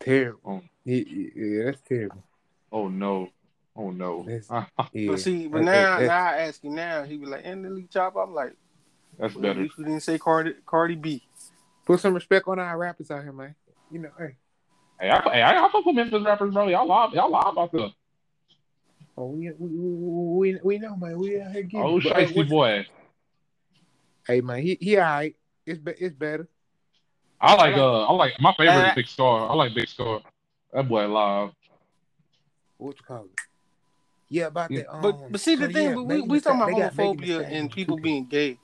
Terrible. Oh. Yeah, yeah, yeah, that's terrible. Oh no, oh no. That's- That's, Yeah. But see, but That- now, that- now I ask you now, he be like, "And the lead chop." I'm like, well, at better. least we didn't say Cardi Cardi B. Put some respect on our rappers out here, man. You know, hey. Hey, I, hey, I, I fuck with Memphis rappers, bro. Y'all lie, y'all lie about the Oh, we, we, we, we know, man. We out here getting. oh but, shiesty boy. Hey, man, he he all right. It's be, it's better. I like uh, I like my favorite Uh, is Big Star. I like Big Star. That boy live. What you call it? Yeah, about Yeah, that. Um, But but see the so, thing, yeah, but we we talking about they got Megan Thee homophobia and people too. being gay.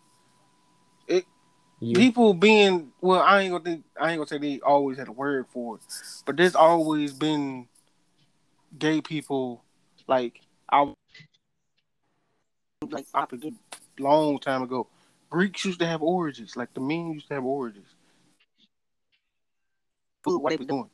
Yeah. People being well, I ain't gonna think I ain't gonna say they always had a word for it, but there's always been gay people like I like I forget long time ago. Greeks used to have orgies, like the men used to have orgies. Food, what they was doing.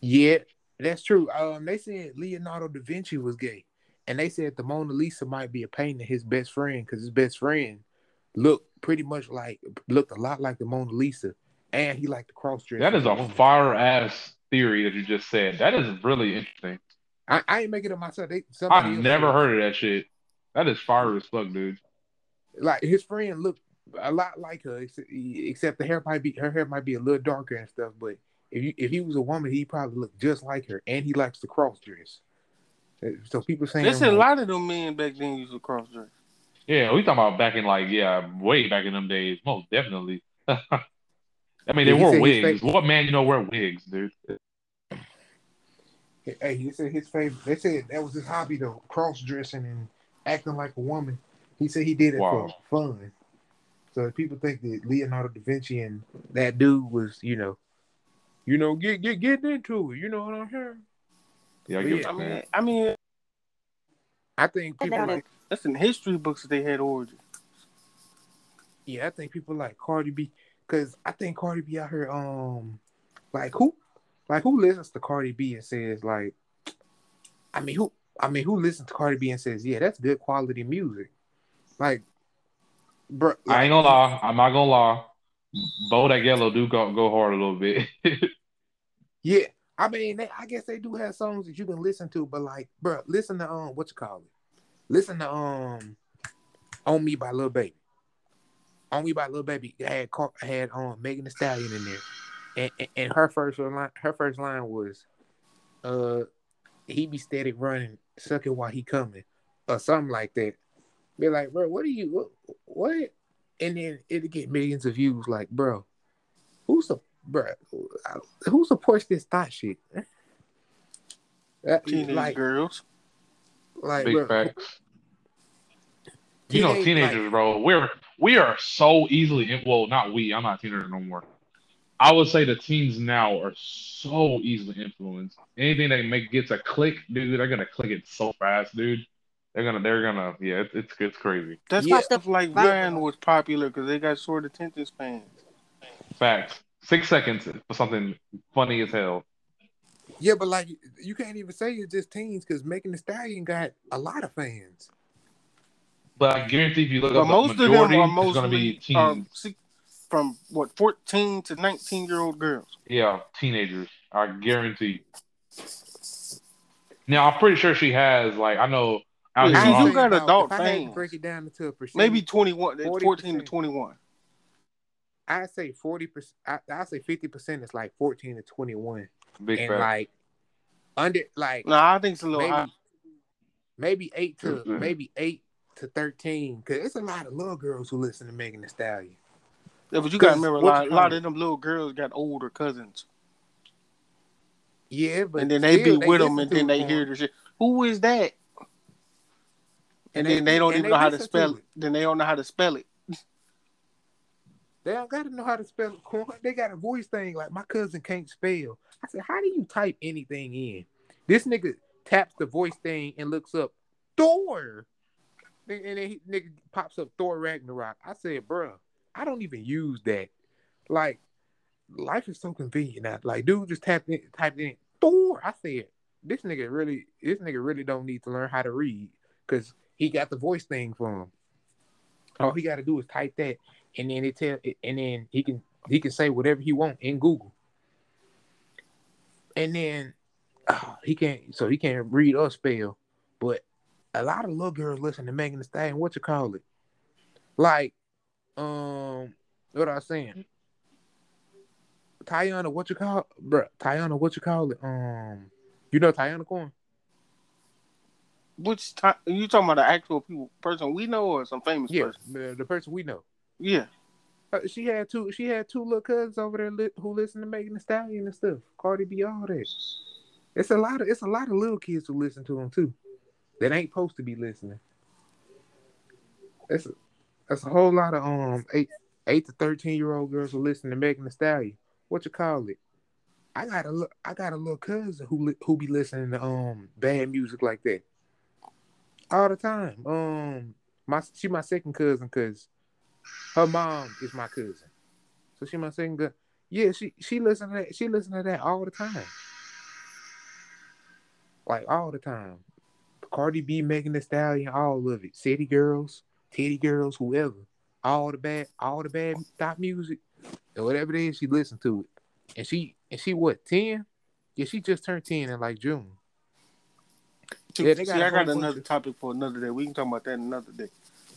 Yeah, that's true. Um, they said Leonardo da Vinci was gay, and they said the Mona Lisa might be a painting of his best friend because his best friend looked pretty much like looked a lot like the Mona Lisa, and he liked the cross dress. That is a fire ass theory that you just said. That is really interesting. I, I ain't making it up myself. They, I've never said- heard of that shit. That is fire as fuck, dude. like his friend looked a lot like her, ex- except the hair might be her hair might be a little darker and stuff. But if you if he was a woman, he probably looked just like her, and he likes to cross dress. So people saying There's a like, lot of them men back then used to cross dress. Yeah, we talking about back in like yeah, way back in them days. Most definitely. I mean, they Yeah, wore wigs. face- What man you know wear wigs, dude? Hey, he said his favorite. They said that was his hobby though, cross dressing and acting like a woman. He said he did it Wow. for fun. So people think that Leonardo da Vinci and that dude was, you know, you know, get get getting into it. You know what I'm saying? Yeah, I get yeah. I mean, I mean, I think people like, that's in history books that they had origin. yeah, I think people like Cardi B because I think Cardi B out here, um, Like who, like who listens to Cardi B and says like, I mean who, I mean who listens to Cardi B and says yeah that's good quality music, like, bro. I ain't gonna lie. I'm not gonna lie. Bodak Yellow do go go hard a little bit. Yeah, I mean, they, I guess they do have songs that you can listen to, but like, bro, listen to um, what you call it? Listen to um, "On Me" by Lil Baby. "On Me" by Lil Baby had had um Megan Thee Stallion in there, and, and and her first line, her first line was, uh, he be steady running, sucking while he coming, or something like that. Be like, bro, what are you, what, what? And then it'll get millions of views. Like, bro, who's the bro? Who supports this thought shit? That- Teenage like, girls. like, Big bro, facts. You know, teenagers, like- bro. We're we are so easily in, well, not we. I'm not a teenager no more. I would say the teens now are so easily influenced. Anything that make gets a click, dude, they're gonna click it so fast, dude. They're gonna, they're gonna, yeah, it's it's, it's crazy. That's Yeah. why stuff like Right. Vine was popular because they got short attention spans. Facts. Six seconds for something funny as hell. Yeah, but like you can't even say it's just teens because Megan Thee Stallion got a lot of fans. But I guarantee if you look But up the most of them majority, are it's gonna be mostly um, from what fourteen to nineteen year old girls. Yeah, teenagers. I guarantee. Now I'm pretty sure she has like I know out Yeah, here. she in got About- adult if I fans. break it down into a percentage, Maybe 21, 40%. 14 to 21. I say forty percent. I I say fifty percent is like fourteen to twenty one, big and fact. like under like No, I think it's a little maybe high. maybe eight to Mhm. maybe eight to thirteen because it's a lot of little girls who listen to Megan Thee Stallion. Yeah, but you got to 'cause remember, a lot, a lot of them little girls got older cousins. Yeah, but and then they still, be with them and then they it hear the shit. Who is that? And, And then they- they don't even they know how to spell it. it. Then they don't know how to spell it. They don't gotta know how to spell it. corn. They got a voice thing like my cousin can't spell. I said, how do you type anything in? This nigga taps the voice thing and looks up Thor, and then he nigga pops up Thor Ragnarok. I said, bruh, I don't even use that. Like, life is so convenient now. Like, dude just tapped in, typed in Thor. I said, this nigga really, this nigga really don't need to learn how to read because he got the voice thing from him. All he got to do is type that, and then it tell, and then he can he can say whatever he want in Google. And then ah, he can't, so he can't read or spell. But a lot of little girls listen to Megan Thee Stallion. What you call it? Like, um, what I was saying. Tiana, what you call, bruh? Tiana, what you call it? Um, you know Tiana Corn? Which time you talking about the actual people person we know or some famous Yeah, person? the, the person we know. Yeah. Uh, she had two. She had two little cousins over there li- who listen to Megan Thee Stallion and stuff. Cardi B, all that. It's a lot of. It's a lot of little kids who listen to them too. That ain't supposed to be listening. That's a, that's a whole lot of um eight eight to thirteen year old girls who listen to Megan Thee Stallion. What you call it? I got a li- I got a little cousin who li- who be listening to um bad music like that all the time. Um, my she my second cousin because her mom is my cousin, so she my second cousin. Yeah, she she listen to that. She listen to that all the time, like all the time. Cardi B, Megan Thee Stallion, all of it. City Girls, Titty Girls, whoever. All the bad, all the bad stop music, or whatever it is, she listen to it. And she and she what ten? Yeah, she just turned ten in like June. Yeah, See, got a I got whole bunch another topic for another day. We can talk about that another day.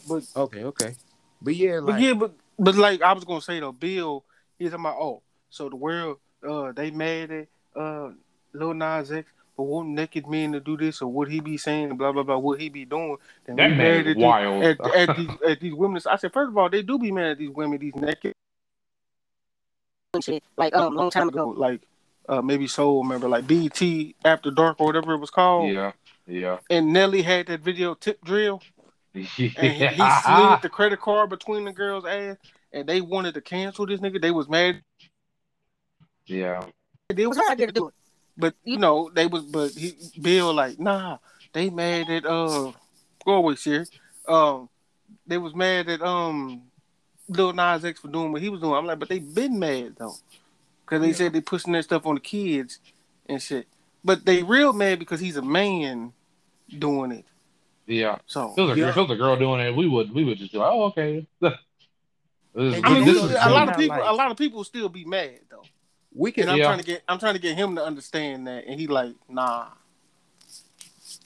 But Okay, okay. But yeah, like but yeah, but but like I was gonna say though, Bill, he's talking about oh, so the world uh they mad at uh Lil Nas X for wanting naked men to do this or what he be saying, blah blah blah, what he be doing. Then That man mad is at these- wild. at, at these at these women. I said, first of all, they do be mad at these women, these naked. Like um, long time ago. like uh maybe Soul remember like BT After Dark or whatever it was called. Yeah, yeah. And Nelly had that video tip drill. and he, he slid the credit card between the girls' ass, and they wanted to cancel this nigga. They was mad. yeah. They was was her idea to do it. but you know they was, but he Bill like nah. They mad at uh, go away, Sherry. Um, they was mad at um, Lil Nas X for doing what he was doing. I'm like, but they been mad though, because they said they pushing that stuff on the kids and shit. But they real mad because he's a man doing it. Yeah. So If it was a, Yeah. if it was a girl doing it, we would we would just be like, oh okay. This, And I mean, this we- a lot of people, like- a lot of people still be mad though. We can. And I'm Yeah. trying to get, I'm trying to get him to understand that, and he like, nah.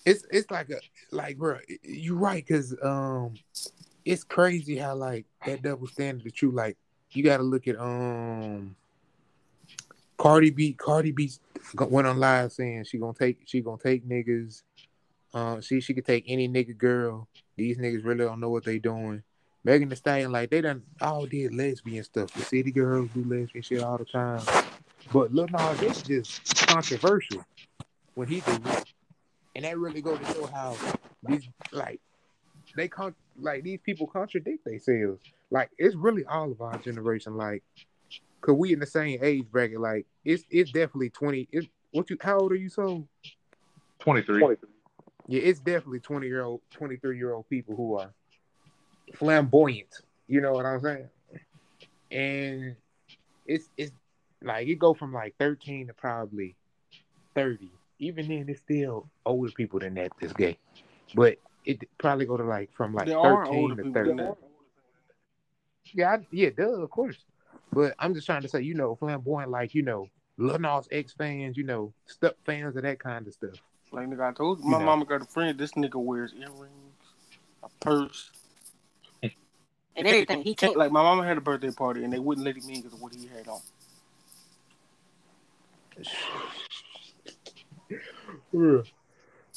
It's it's like a like, bro. You're right, cause um, it's crazy how like that double standard is true. Like you got to look at um, Cardi B. Cardi B went on live saying she gonna take she gonna take niggas. Um, she she could take any nigga girl. These niggas really don't know what they doing. Megan Thee Stallion, like they done all did lesbian stuff. The city girls do lesbian shit all the time. But Lil Nas X just controversial when he do it. And that really goes to show how these like they con like these people contradict themselves. Like it's really all of our generation. Like, cause we in the same age bracket. Like it's it's definitely twenty. It's what you? How old are you? So twenty three. Yeah, it's definitely twenty year old, twenty three year old people who are flamboyant. You know what I'm saying? And it's it's like it go from like thirteen to probably thirty. Even then, it's still older people than that that's gay. But it probably go to like from like there thirteen to thirty. Yeah, I, yeah, duh, of course. But I'm just trying to say, you know, flamboyant, like you know, Lil Nas X fans, you know, stuff fans of that kind of stuff. Like nigga, I told you, You my know. mama got a friend. This nigga wears earrings, a purse. and everything. He can't. Like my mama had a birthday party, and they wouldn't let him in because of what he had on.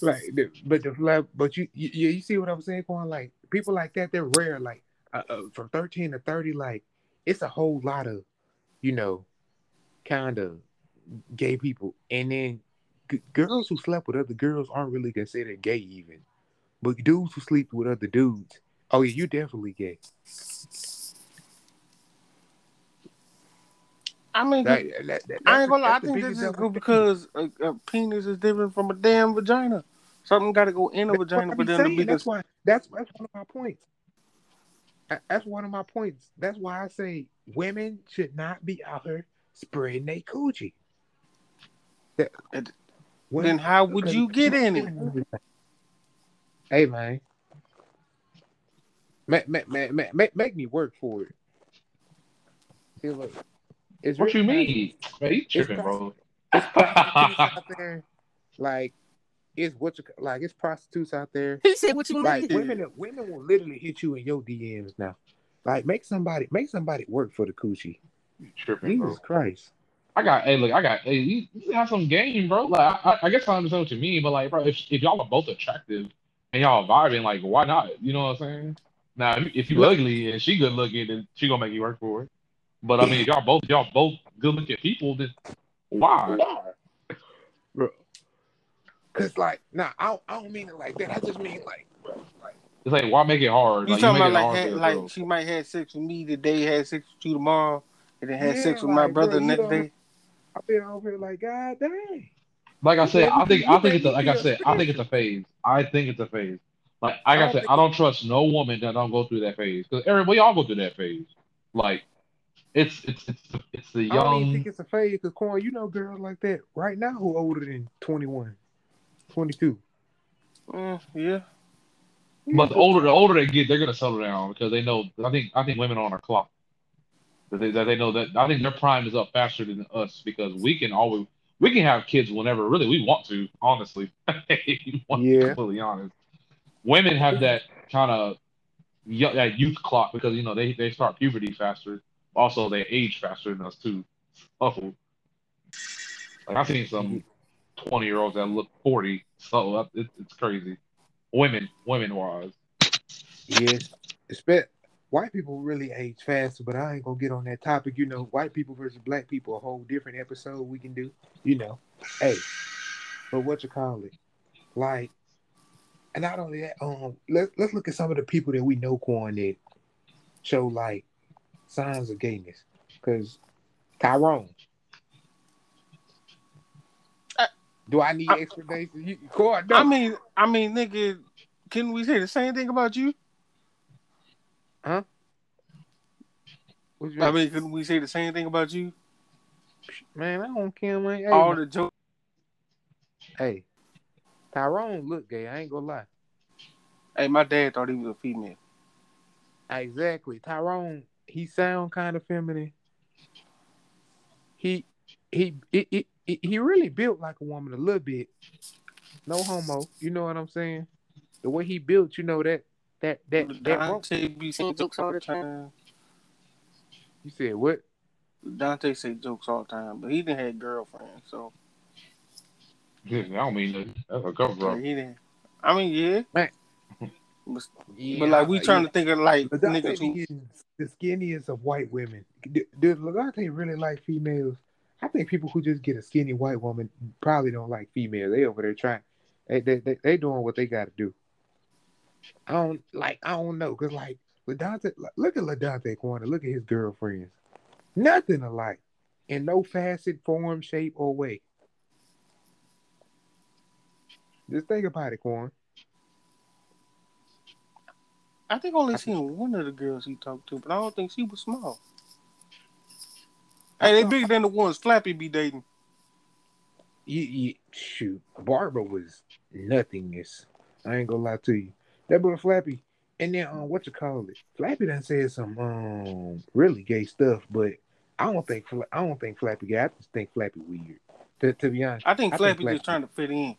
like, the, but the flag, but you, you, you you see what I'm saying? Going like people like that, they're rare. Like uh, uh, from 13 to 30, like it's a whole lot of, you know, kind of gay people, and then g- girls who slept with other girls aren't really considered gay even, but dudes who sleep with other dudes, oh yeah, you definitely gay. I mean, That, that, that, I ain't gonna lie. I think this is devil- because a, a penis is different from a damn vagina. Something got to go in a That's vagina for them to be. That's why. That's that's one of my points. That's one of my points. That's why I say women should not be out here spreading their coochie. That- And then how would you get in it? Hey man, make, make, make, make, make, make me work for it. See, look, it's What you mean? Man, you tripping, bro. It's prostitutes out there, like it's what you like. It's prostitutes out there. He said, "What you Like mean?" women, women will literally hit you in your DMs now. Like make somebody, make somebody work for the coochie. You tripping, bro. Jesus Christ. I got, hey, look, I got, hey, you, you have some game, bro. Like, I, I- I guess I understand what you mean, but like, bro, if, if y'all are both attractive and y'all vibing, like, why not? You know what I'm saying? Now, if, if you ugly and she good looking, then she gonna make you work for it. But I mean, if y'all both, y'all both good looking people, then why? Bro. Cause like, nah, I don't, I don't mean it like that. I just mean like, bro, like It's like, why make it hard? You Like, talking make about like, had, like girl. she might have sex with me today, had sex with you tomorrow, and then had Yeah, sex with my brother bro, next day. I feel over here like, God dang. Like I said, I think I think it's a, like I said, I think it's a phase. I think it's a phase. Like like I I don't said, I don't trust no woman that don't go through that phase. Because Aaron, we all go through that phase. Like it's it's it's the, it's the young. I don't even think it's a phase. Cause Corn, you know girls like that right now who older than 21, 22. Mm, yeah, But the older the older they get, they're gonna settle down because they know. I think I think women are on a clock. That they, that they know that I think their prime is up faster than us because we can always we can have kids whenever really we want to. Honestly, want to be Yeah. completely honest. Women have that kind of that youth clock because you know they they start puberty faster. Also, they age faster than us too. So, like I've seen some twenty year olds that look forty. So it, it's crazy. Women, women wise. Yes. White people really age faster, but I ain't gonna get on that topic. You know, white people versus black people, a whole different episode we can do. You know, hey, but what you call it? Like, and not only that, um, let's let's look at some of the people that we know, Quan, that show like signs of gayness. Cause Tyrone. Uh, Do I need I- explanation? You, Quan, no. I mean, I mean, nigga, can we say the same thing about you? You I mean, couldn't we say the same thing about you? Man, I don't care, man. Hey, All man. the jokes. hey, Tyrone look gay. I ain't gonna lie. Hey, my dad thought he was a female. Exactly. Tyrone, he sound kind of feminine. He he, he he he really built like a woman a little bit. No homo. You know what I'm saying? The way he built, you know that that that that. ro- Dante be saying jokes all the time. You said what? Dante say jokes all the time, but he didn't have girlfriend, so I don't mean that. That's a cover yeah, up. he didn't. I mean, yeah, Man. but, Yeah, but like we trying to think of like Legante niggas be who getting the skinniest of white women. D- Does Legante really like females? I think people who just get a skinny white woman probably don't like females. They over there trying. They they they, they doing what they got to do. I don't like. I don't know because like Ladante. Look at Ladante Corner. Look at his girlfriends. Nothing alike, in no facet, form, shape, or way. Just think about it, Corn. I think I only seen one of the girls he talked to, but I don't think she was small. Hey, they bigger than the ones Flappy be dating. you, you shoot, Barbara was nothingness. I ain't gonna lie to you. That boy Flappy, and then um, what you call it? Flappy done said some um really gay stuff, but I don't think Fla- I don't think Flappy gay. I just think Flappy weird. To, to be honest, I think I think Flappy Flappy- just trying to fit in.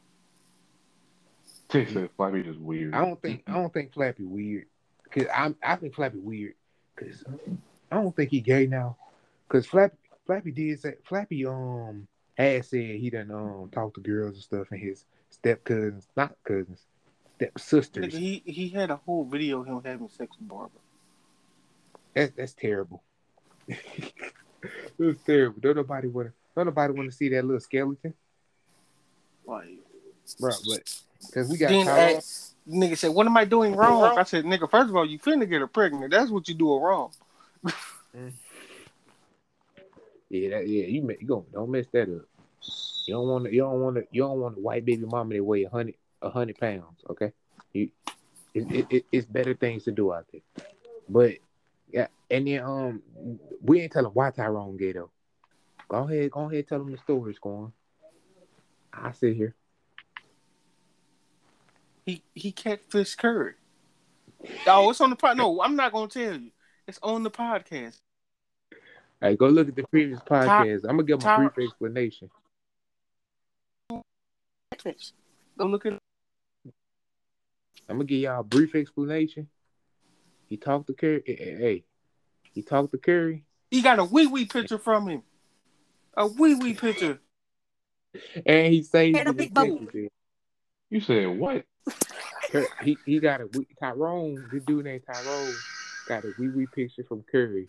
They said Flappy just weird. I don't think I don't think Flappy weird. Cause I'm I think Flappy weird. Cause I don't think he gay now. Cause Flappy Flappy did say Flappy um had said he done um talk to girls and stuff and his step cousins, not cousins, step sisters. He he had a whole video of him having sex with Barbara. That's that's terrible. That's terrible. Don't nobody wanna don't nobody wanna see that little skeleton. Like, Bro, but because we got then Tyrone- nigga said, "What am I doing wrong?" I said, "Nigga, first of all, you finna get her pregnant. That's what you doing wrong." Mm. Yeah, that, yeah, you, you go, don't mess that up. You don't want to. You don't want to. You don't want a white baby mama that weigh a hundred, a hundred pounds. Okay, you, it, it, it, it's better things to do out there. But yeah, and then um, we ain't telling why Tyrone though. Go ahead, go ahead, tell them the story, going. I sit here. He he catfish Curry. Oh, it's on the pod. No, I'm not gonna tell you. It's on the podcast. Hey, go look at the previous podcast. I'm gonna give them a brief explanation. Go look at. I'm gonna give y'all a brief explanation. He talked to Curry. Hey, eh, eh, hey, hey, he talked to Curry. He got a wee wee picture from him. A wee wee picture. And he saved And a his big boat. You said what? He he got a wee- Tyrone. This dude named Tyrone got a wee wee picture from Curry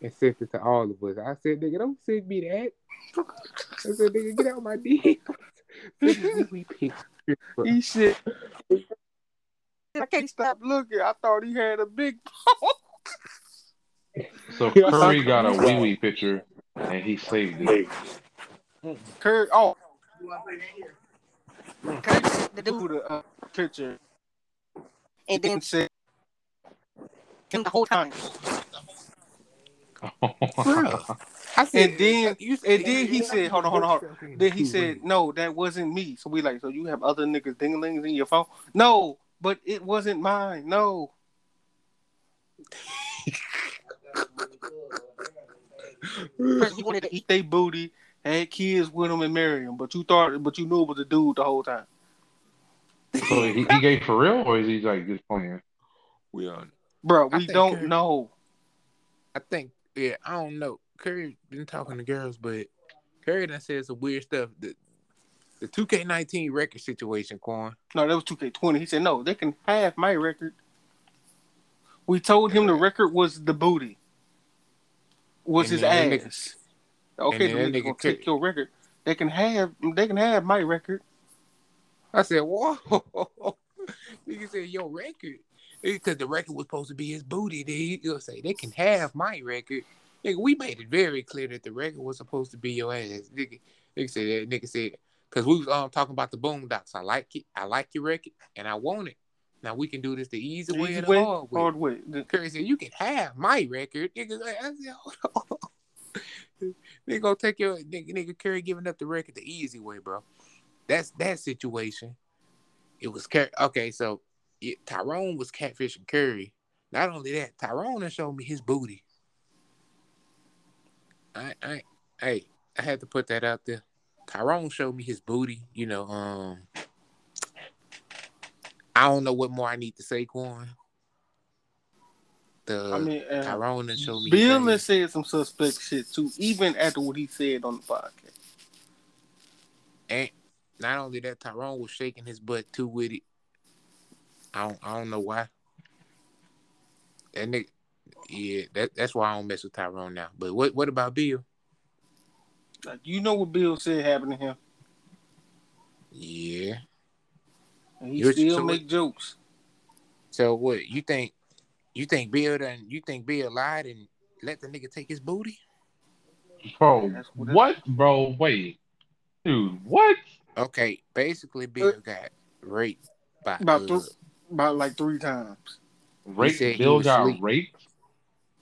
and sent it to all of us. I said, nigga, don't send me that. I said, nigga, get out my DM. Send me wee wee picture. He said, I can't "Stop looking." I thought he had a big. So Curry got a wee wee picture and he saved it. Curry. Oh, Curry the dude the uh, picture and then said, him the whole time. I said, And then- you and then he said, hold on, hold on, hold on. Then he said, "No, that wasn't me." So we like, so you have other niggas dinglings in your phone? No, but it wasn't mine. No. First, he wanted to eat. Eat they booty, had kids with him and marry him, but you thought, but you knew it was a dude the whole time. So he, he gay for real or is he like just playing? we on. Bro, we don't Curry- know. I think, yeah, I don't know. Curry been talking to girls, but Curry done said some weird stuff. The the 2K19 record situation, Quan. No, that was 2K20. He said, no, they can have my record. We told him the record was the booty, was And his then ass. Okay, and the then nigga gonna take your record. They can have, they can have my record. I said, whoa. Nigga said, your record. Because the record was supposed to be his booty. Then he- he'll say, they can have my record. Nigga, we made it very clear that the record was supposed to be your ass. Nigga, nigga said that. Nigga said, because we was um, talking about the boondocks. I like it. I like your record, and I want it. Now we can do this the easy, way Easy the way, hard way. hard way. The- Curry said, "You can have my record." Nigga, I said, "Hold on." Nigga gonna take your nigga, nigga Curry giving up the record the easy way, bro. That's that situation. It was Curry. Okay, so it, Tyrone was catfishing Curry. Not only that, Tyrone showed me his booty. I, I, hey, I had to put that out there. Tyrone showed me his booty. You know, um, I don't know what more I need to say, Quan. The I mean, uh, Tyrone done showed me. Bill has said some suspect shit too, even after what he said on the podcast. And not only that, Tyrone was shaking his butt too with it. I don't, I don't know why. That nigga, yeah, that, that's why I don't mess with Tyrone now. But what, what about Bill? Like, you know what Bill said happened to him, Yeah. and he You're- still so make what- jokes. So what? You think? You think Bill done? You think Bill lied and let the nigga take his booty? Bro, That's what what, bro? Wait, dude, what? Okay, basically Bill got raped by About uh, th- about like three times, Rape? said Bill got asleep. raped?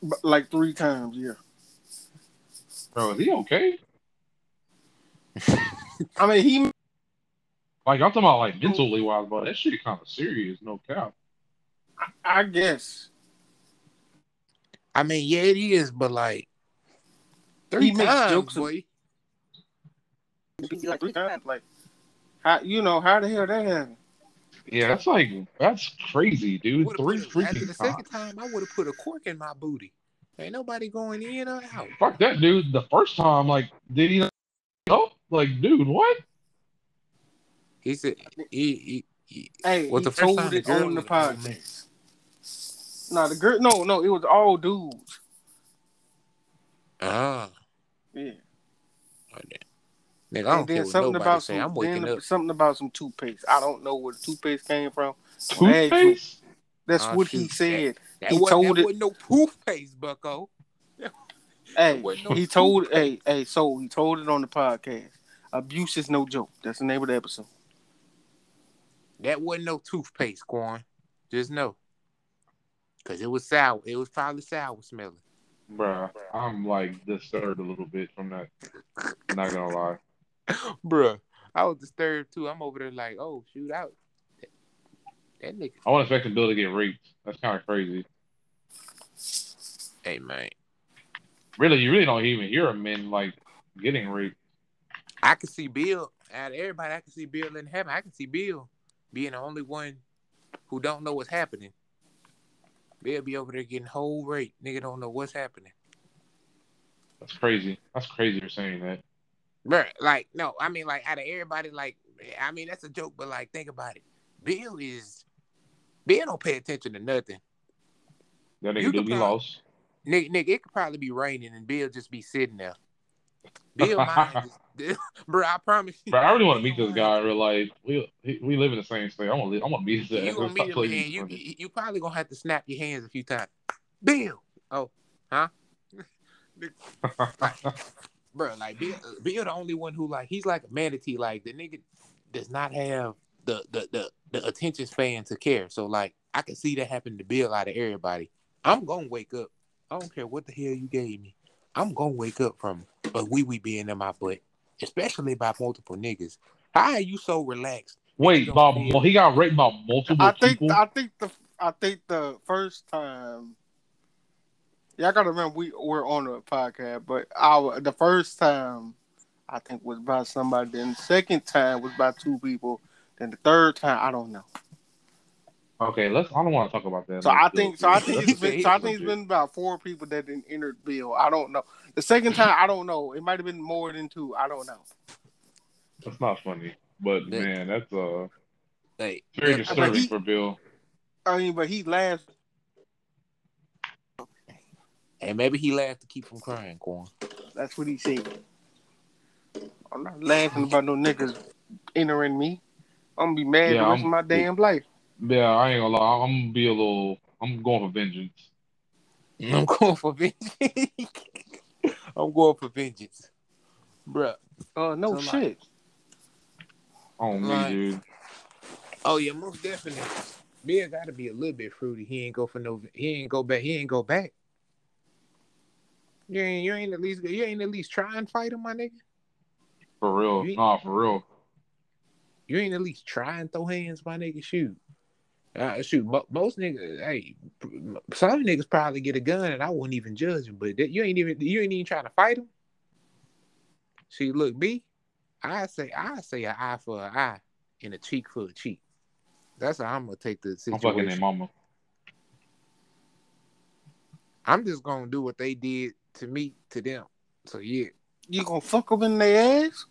But, like three times, yeah. Bro, is he okay? I mean, he Like I'm talking about like mentally wise, but that shit kind of serious, no cap. I guess I mean, yeah, it is, but like three He makes times, jokes boy. like three times. Like, how you know how the hell that happened? Yeah, that's like that's crazy, dude. Would've Three put a- after freaking the times. second time, I would have put a cork in my booty. Ain't nobody going in or out. Fuck that, dude. The first time, like, did he? Like, dude, what? He said, he, he, he Hey, Well, he the first time told the it girl on the was a woman. podcast. No, the girl. No, no, it was all dudes. ah, Yeah. oh, damn. nigga, I don't and care what something nobody about say. some, I'm waking then up. something about some toothpaste. I don't know where the toothpaste came from. Hey, Toothpaste? That's Oh, what he said. That, he wasn't, told that it- wasn't no toothpaste, Bucko. Hey, wasn't no he told. toothpaste. Hey, hey. So he told it on the podcast. Abuse is no joke. That's the name of the episode. That wasn't no toothpaste, Quan. Just know. Cause it was sour. It was probably sour smelling. Bruh, I'm like disturbed a little bit from that. Not gonna lie. Bruh, I was disturbed too. I'm over there like, oh, shoot out. That, that nigga. I wasn't expecting Bill to get raped. That's kind of crazy. Hey, man. Really, you really don't even hear of men like getting raped. I can see Bill out of everybody. I can see Bill in heaven. I can see Bill being the only one who don't know what's happening. Bill be over there getting whole rape. Nigga don't know what's happening. That's crazy. That's crazy you're saying that. Bruh, like, no, I mean, like, out of everybody, like, I mean, that's a joke, but, like, think about it. Bill is, Bill don't pay attention to nothing. That You nigga do be probably- lost. Nigga, nigga, it could probably be raining and Bill just be sitting there. Bill mind is, bro, I promise you. But I really want to meet this guy in real life. We we live in the same state. I want to I want to meet his ass. You gonna meet him, man. You, you probably gonna have to snap your hands a few times. Bill, oh, huh, bro? Like Bill, Bill, the only one who like he's like a manatee. Like the nigga does not have the the the, the attention span to care. So like I can see that happen to Bill out of everybody. I'm gonna wake up. I don't care what the hell you gave me. I'm gonna wake up from a wee wee being in my butt, especially by multiple niggas. How are you so relaxed? Wait, Nigga Bob, well, he got raped by multiple I think. people. I think the. I think the first time. Yeah, I gotta remember we were on a podcast, but our the first time I think was by somebody. Then the second time was by two people. Then the third time I don't know. okay, let's. I don't want to talk about that. So I Let's do think it. so. I think it's been. So I think it's been about four people that didn't enter the bill. I don't know. The second time I don't know. It might have been more than two. I don't know. That's not funny, but Yeah. man, that's uh Like, very yeah, disturbing he- for Bill. I mean, but he laughed. and maybe he laughed to keep from crying, Quan. That's what he said. I'm not laughing about no niggas entering me. I'm gonna be mad Yeah, the rest I'm- of my damn life. Yeah, I ain't gonna lie. I'm gonna be a little. I'm going for vengeance. I'm going for vengeance. I'm going for vengeance, bruh. Uh, no So, like- shit. On me, Right. dude. Oh yeah, most definitely. Bill got to be a little bit fruity. He ain't go for no. He ain't go back. He ain't go back. You ain't you ain't at least you ain't at least try and fight him, my nigga. For real. Nah, for real. You ain't at least try and throw hands, my nigga. Shoot. Uh, shoot, mo- most niggas, hey, some niggas probably get a gun and I wouldn't even judge them, but that, you ain't even you ain't even trying to fight them. See, look, me, I say I say an eye for an eye and a cheek for a cheek. That's how I'm gonna take the situation. I'm fucking their mama. I'm just gonna do what they did to me to them. So yeah, You gonna fuck them in their ass?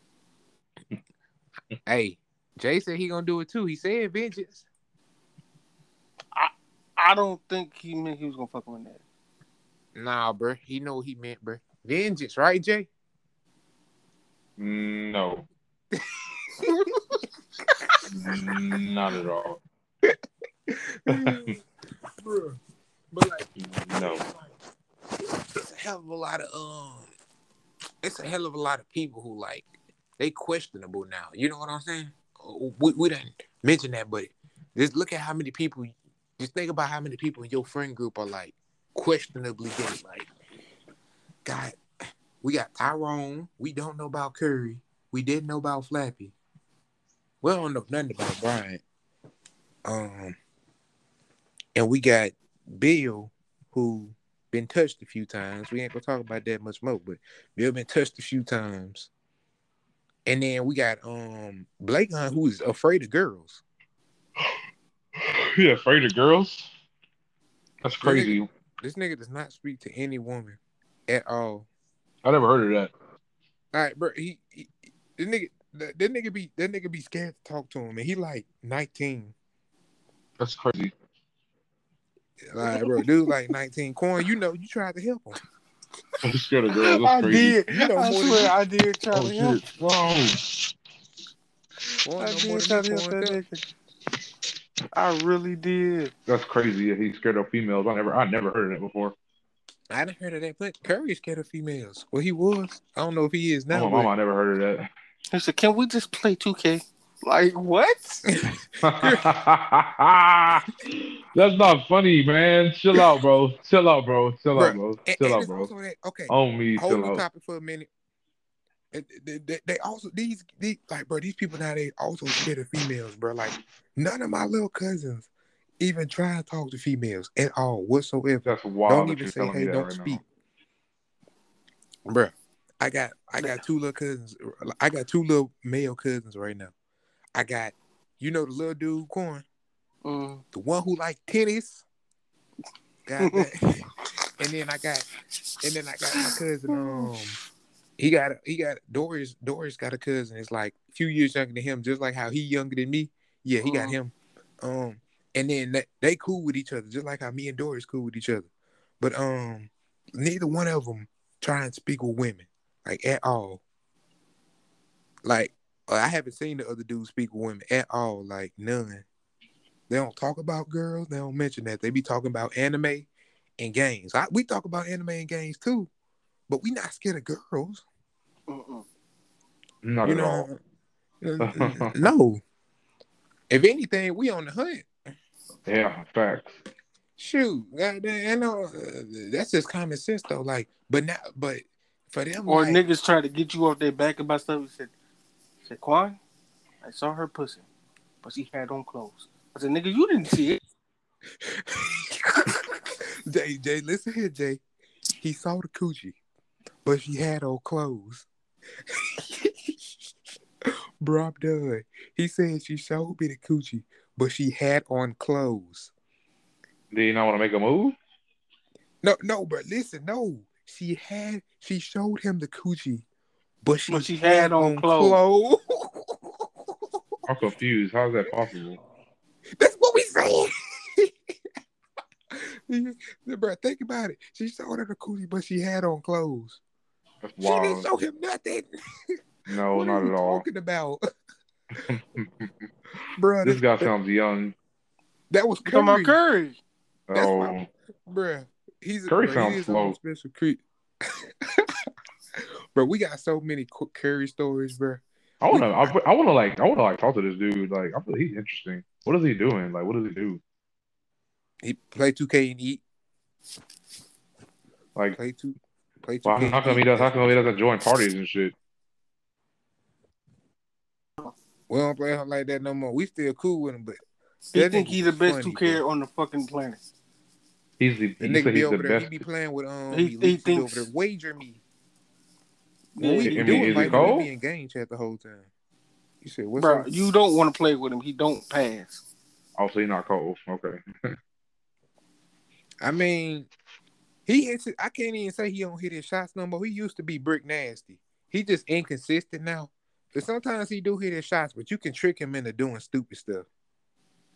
hey, Jay said he gonna do it too. He said vengeance. I don't think he meant he was gonna fuck on that. Nah, bro, he know what he meant, bro. Vengeance, right, Jay? No. Not at all. Bro, but like, No. it's a hell of a lot of um, it's a hell of a lot of people who like they questionable now. You know what I'm saying? Uh, We we didn't mention that, but just look at how many people. Just think about how many people in your friend group are like questionably gay. Like, God, we got Tyrone. We don't know about Curry. We didn't know about Flappy. We don't know nothing about Bryant. Um, and we got Bill, who been touched a few times. We ain't gonna talk about that much more, but Bill been touched a few times. And then we got um Blake Hunt, who is afraid of girls. You afraid of girls? That's crazy. This nigga does not speak to any woman at all. I never heard of that. All right, bro. He, he this nigga that, that nigga be that nigga be scared to talk to him, and he like 19. That's crazy. Like, bro, dude like 19. Corn, you know, you tried to help him. I'm scared of girls. That's I crazy. did. You know I more than swear I did try Oh to help. shit. Whoa. Corn I know more did try to help Corn, that nigga. I really did. That's crazy. that He's scared of females. I never I never heard of that before. I didn't heard of that, but Curry is scared of females. Well, he was. I don't know if he is No, now. Oh, my mama I never heard of that. He said, "Can we just play 2K?" Like what? That's not funny, man. Chill out, bro. Chill out, bro. Chill out, bro. Chill and out, it's bro. also that- okay, On me, hold chill the out. topic for a minute. They, they, they also these, these like bro these people nowadays also scared of females bro like none of my little cousins even try to talk to females at all whatsoever That's wild. don't that even say hey don't right speak now. bro I got I got two little cousins I got two little male cousins right now I got you know the little dude corn Mm. the one who like tennis got that and then I got and then I got my cousin um he got he got Doris Doris got a cousin it's like a few years younger than him just like how he younger than me. Yeah he got Mhm. him. Um and then they, they cool with each other just like how me and Doris cool with each other. But um neither one of them try and speak with women like at all. Like I haven't seen the other dudes speak with women at all like none. They don't talk about girls they don't mention that. They be talking about anime and games. I, we talk about anime and games too but we not scared of girls Mm-mm. Not you at all. know, n- n- no. If anything, we on the hunt. Yeah, facts. Shoot, goddamn, I know uh, that's just common sense though. Like, but now, but for them, Or like, niggas try to get you off their back about stuff. He said, said Quan, I saw her pussy, but she had on clothes. I said, nigga, you didn't see it. Jay, Jay, listen here, Jay. He saw the coochie, but she had on clothes. Bro, I'm done. He said she showed me the coochie, but she had on clothes. Do you not want to make a move? No, no, but listen, no. She had she showed him the coochie, but she, But she had on clothes. clothes. I'm confused. How is that possible? That's what we saying. bro, think about it. She showed him the coochie, but she had on clothes. That's She didn't show him nothing. No, what not are you at all. talking about, bro? this that, guy sounds young. that was You talking about Curry, Curry? That's Oh, why- bro. He's Curry bro, sounds he slow. on special creep. bro, we got so many Cu- Curry stories, bro. I want to. I, I want to like. I want to like talk to this dude. Like, I feel he's interesting. What is he doing? Like, what does he do? He play 2K and eat. Like, Play two. Play 2K. Well, how come he does? How come he doesn't join parties and shit? We don't play him like that no more. We still cool with him, but He think he's the best two K bro. on the fucking planet. He's the, The he nigga said be he's over the there. best. He be playing with um. He- He, he be thinks- over there. Wager me. Yeah, When we he I do mean, do is it he like we be in game chat the whole time. You said what's Bro, up? you don't want to play with him. He don't pass. Oh, so he's not cold. Okay. I mean, he hits it. I can't even say he don't hit his shots no more. He used to be brick nasty. He just inconsistent now. But sometimes he do hit his shots, but you can trick him into doing stupid stuff.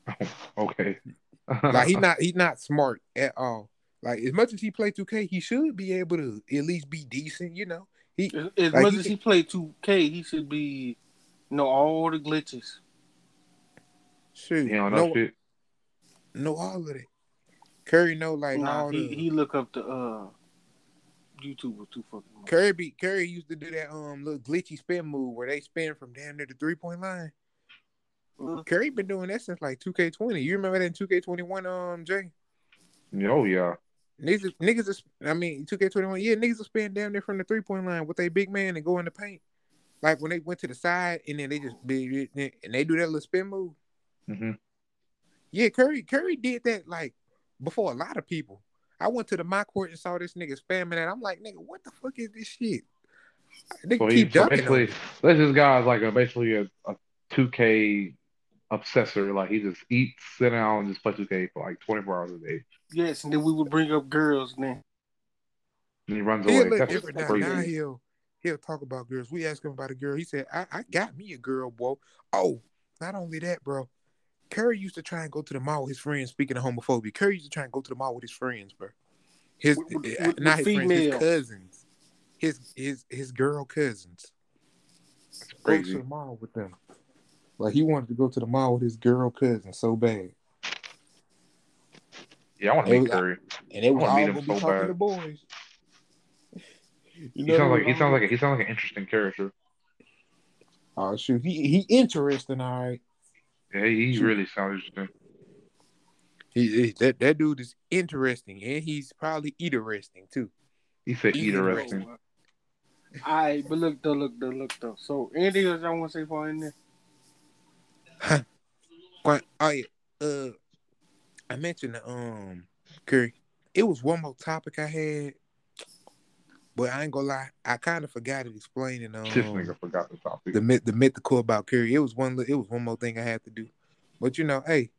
okay. Like he not he's not smart at all. Like as much as he play 2K, he should be able to at least be decent, you know. He As, as Like, much he as he play two K, he should be know all the glitches. shoot He don't know know, shit. know all of it. Curry know like Nah, all he, the he look up the uh YouTube was too fucking much. Curry be, Curry used to do that um little glitchy spin move where they spin from damn near the three point line. Uh, Curry been doing that since like 2K20. You remember that in 2K21, um, Jay? Oh yeah. Niggas, niggas is, I mean, 2K21, yeah, niggas will spin down there from the three point line with a big man and go in the paint. Like when they went to the side and then they just be and they do that little spin move. hmm Yeah, Curry, Curry did that like before a lot of people. I went to the my court and saw this nigga spamming that. I'm like, nigga, what the fuck is this shit? They So he keep so dunking. on basically, it. this this guy's like a basically a, a 2K obsessor. Like he just eats, sit down, and just play 2K for like 24 hours a day. yes, and then we would bring up girls. And then And he runs He a away. little That's different now. crazy. Now he'll he'll talk about girls. We asked him about a girl. He said, I, I got me a girl, bro. Oh, not only that, bro. Curry used to try and go to the mall with his friends. Speaking of homophobia, Curry used to try and go to the mall with his friends, bro. His With- with- uh, not with his friends, his cousins, his his his girl cousins. Go to the mall with them. Like he wanted to go to the mall with his girl cousin so bad, Yeah, I want to It meet Curry. and they was wanna all meet gonna him be so talking bad. to boys. You He sounds like he sounds like a, he sounds like an interesting character. Oh shoot, he he interesting, all right. Yeah, he really sounds interesting. He, he- that that dude is interesting, and he's probably interesting too. He said He's interesting. All right, but look though, look though, look though. So anything else I want to say for in there? But oh yeah, uh, I mentioned the um Curry. It was one more topic I had, but I ain't gonna lie, I kind of forgot it explaining um This nigga forgot the topic. the myth, the mythical about Curry. It was one, it was one more thing I had to do, but you know, hey,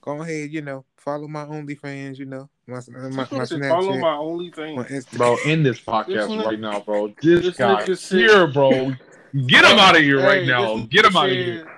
go ahead, you know, follow my OnlyFans, you know, my my, my Snapchat, Follow my my OnlyFans. Instagram. Bro, in this podcast This right now, bro. This, this guy nigga here, bro. Get him out of here right now. Get him out of here.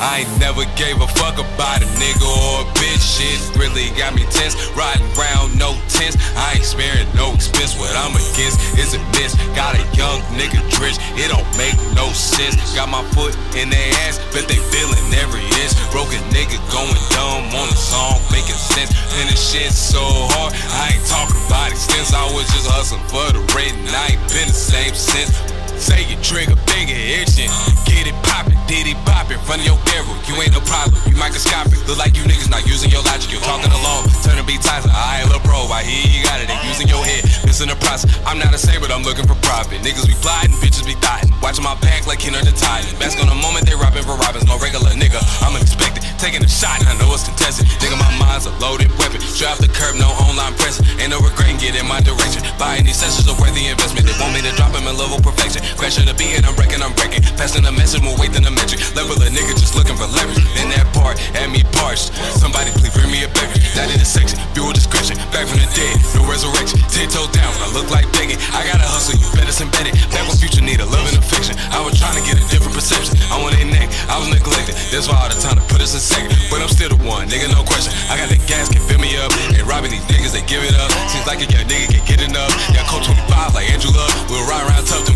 I ain't never gave a fuck about a nigga or a bitch. Shit really got me tense. Riding round, no tense. I ain't sparing no expense. What I'm against is a miss. Got a young nigga drenched. It don't make no sense. Got my foot in their ass, but they feeling every inch. Broken nigga going dumb on the song, making sense. And this shit so hard. I ain't talking about extents. I was just hustling for the rent, and I ain't been the same since. Say your trigger finger itching. Get it poppin', did it pop in front of your barrel. You ain't no problem, you microscopic. Look like you niggas not using your logic. You're talking alone, turn to be Tyson. I ain't little bro, I hear you got it. They using your head, missing the process. I'm not a but I'm looking for profit. Niggas be plotting, bitches be thotting. Watching my back like Kenner the Titan. Bask on the moment they robbing for robbins. No regular nigga, I'm unexpected. Taking a shot, and I know it's contested. Nigga, my mind's a loaded weapon. Drive the curb, no online pressing. Ain't no regret in get in my direction. Buying these sessions a worthy investment. They want me to drop him in level perfection. Crashing the beat and I'm wrecking, I'm wrecking. Passing the message more weight than a metric. Level a nigga just looking for leverage. Then that part had me parched. Somebody please bring me a beverage. That in the section, fuel discretion. Back from the dead, no resurrection. Ten toe down, I look like begging. I gotta hustle, you better it. Back when future need a love and affection. I was trying to get a different perception. I want their neck, I was neglected. That's why all the time to in second. But I'm still the one, nigga, no question. I got the gas, can fill me up. Ain't robbing these niggas, they give it up. Seems like a young nigga can get enough. Yeah, Coach 25 like Love. We'll ride around tough till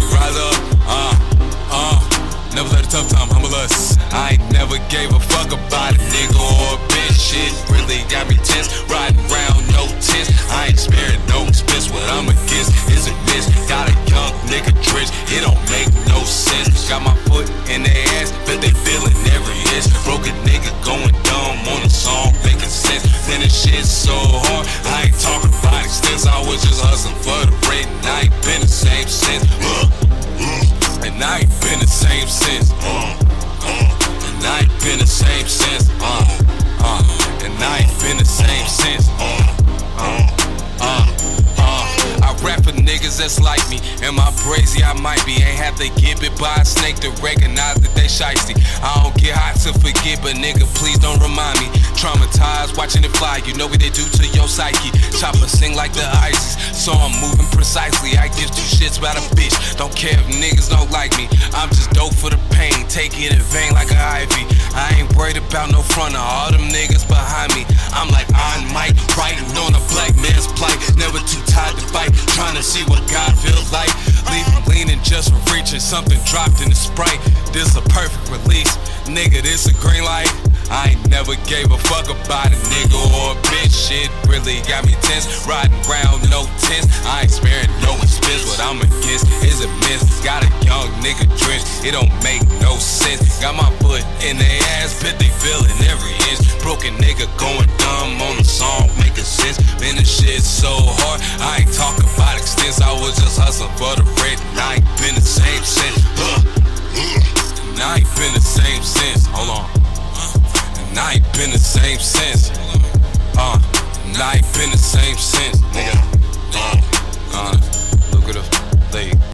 tough time, humble us. I ain't never gave a fuck about a nigga or a bitch. Shit really got me tense. Riding round, no tense. I ain't sparing no expense. What I'm against is a miss. Got a young nigga drenched. It don't make no sense. Got my foot in their ass, but they feeling every inch. Broke a nigga going dumb on a song, making sense. Then this shit so hard. I ain't talking about extents. I was just hustling for the bread, I ain't been the same since. Uh, uh and I ain't been the same since. And I ain't been the same since. And I ain't been the same since. Uh, uh, uh niggas that's like me. Am I brazy? I might be. Ain't have to get bit by a snake to recognize that they shiesty. I don't get hot to forget, but nigga, please don't remind me. Traumatized watching it fly, you know what they do to your psyche. Chopper sing like the ISIS, so I'm moving precisely. I give two shits about a bitch. Don't care if niggas don't like me. I'm just dope for the pain, take it in vain like an ivy. I ain't worried about no front of all them niggas behind me. I'm like on mic, writing on a black man's plight. Never too tired to fight, trying to see what God feels like. Leave him leaning just for reaching, something dropped in the sprite. This a perfect release, nigga. This a green light. I ain't never gave a fuck about a nigga or a bitch. Shit really got me tense. Riding round, no tense. I ain't sparing no expense. What I'm against is a miss. Got a young nigga drenched. It don't make no sense. Got my foot in their ass, but they feeling every inch. Broken nigga going dumb on the song, making sense. Man, this shit so hard. I ain't talking about extents. I was just hustling for the bread, and I ain't been the same since. Ugh. Mm. And I ain't been the same since. Hold on. Night been the same since. Uh, night been the same since, nigga. Uh, look at the leg.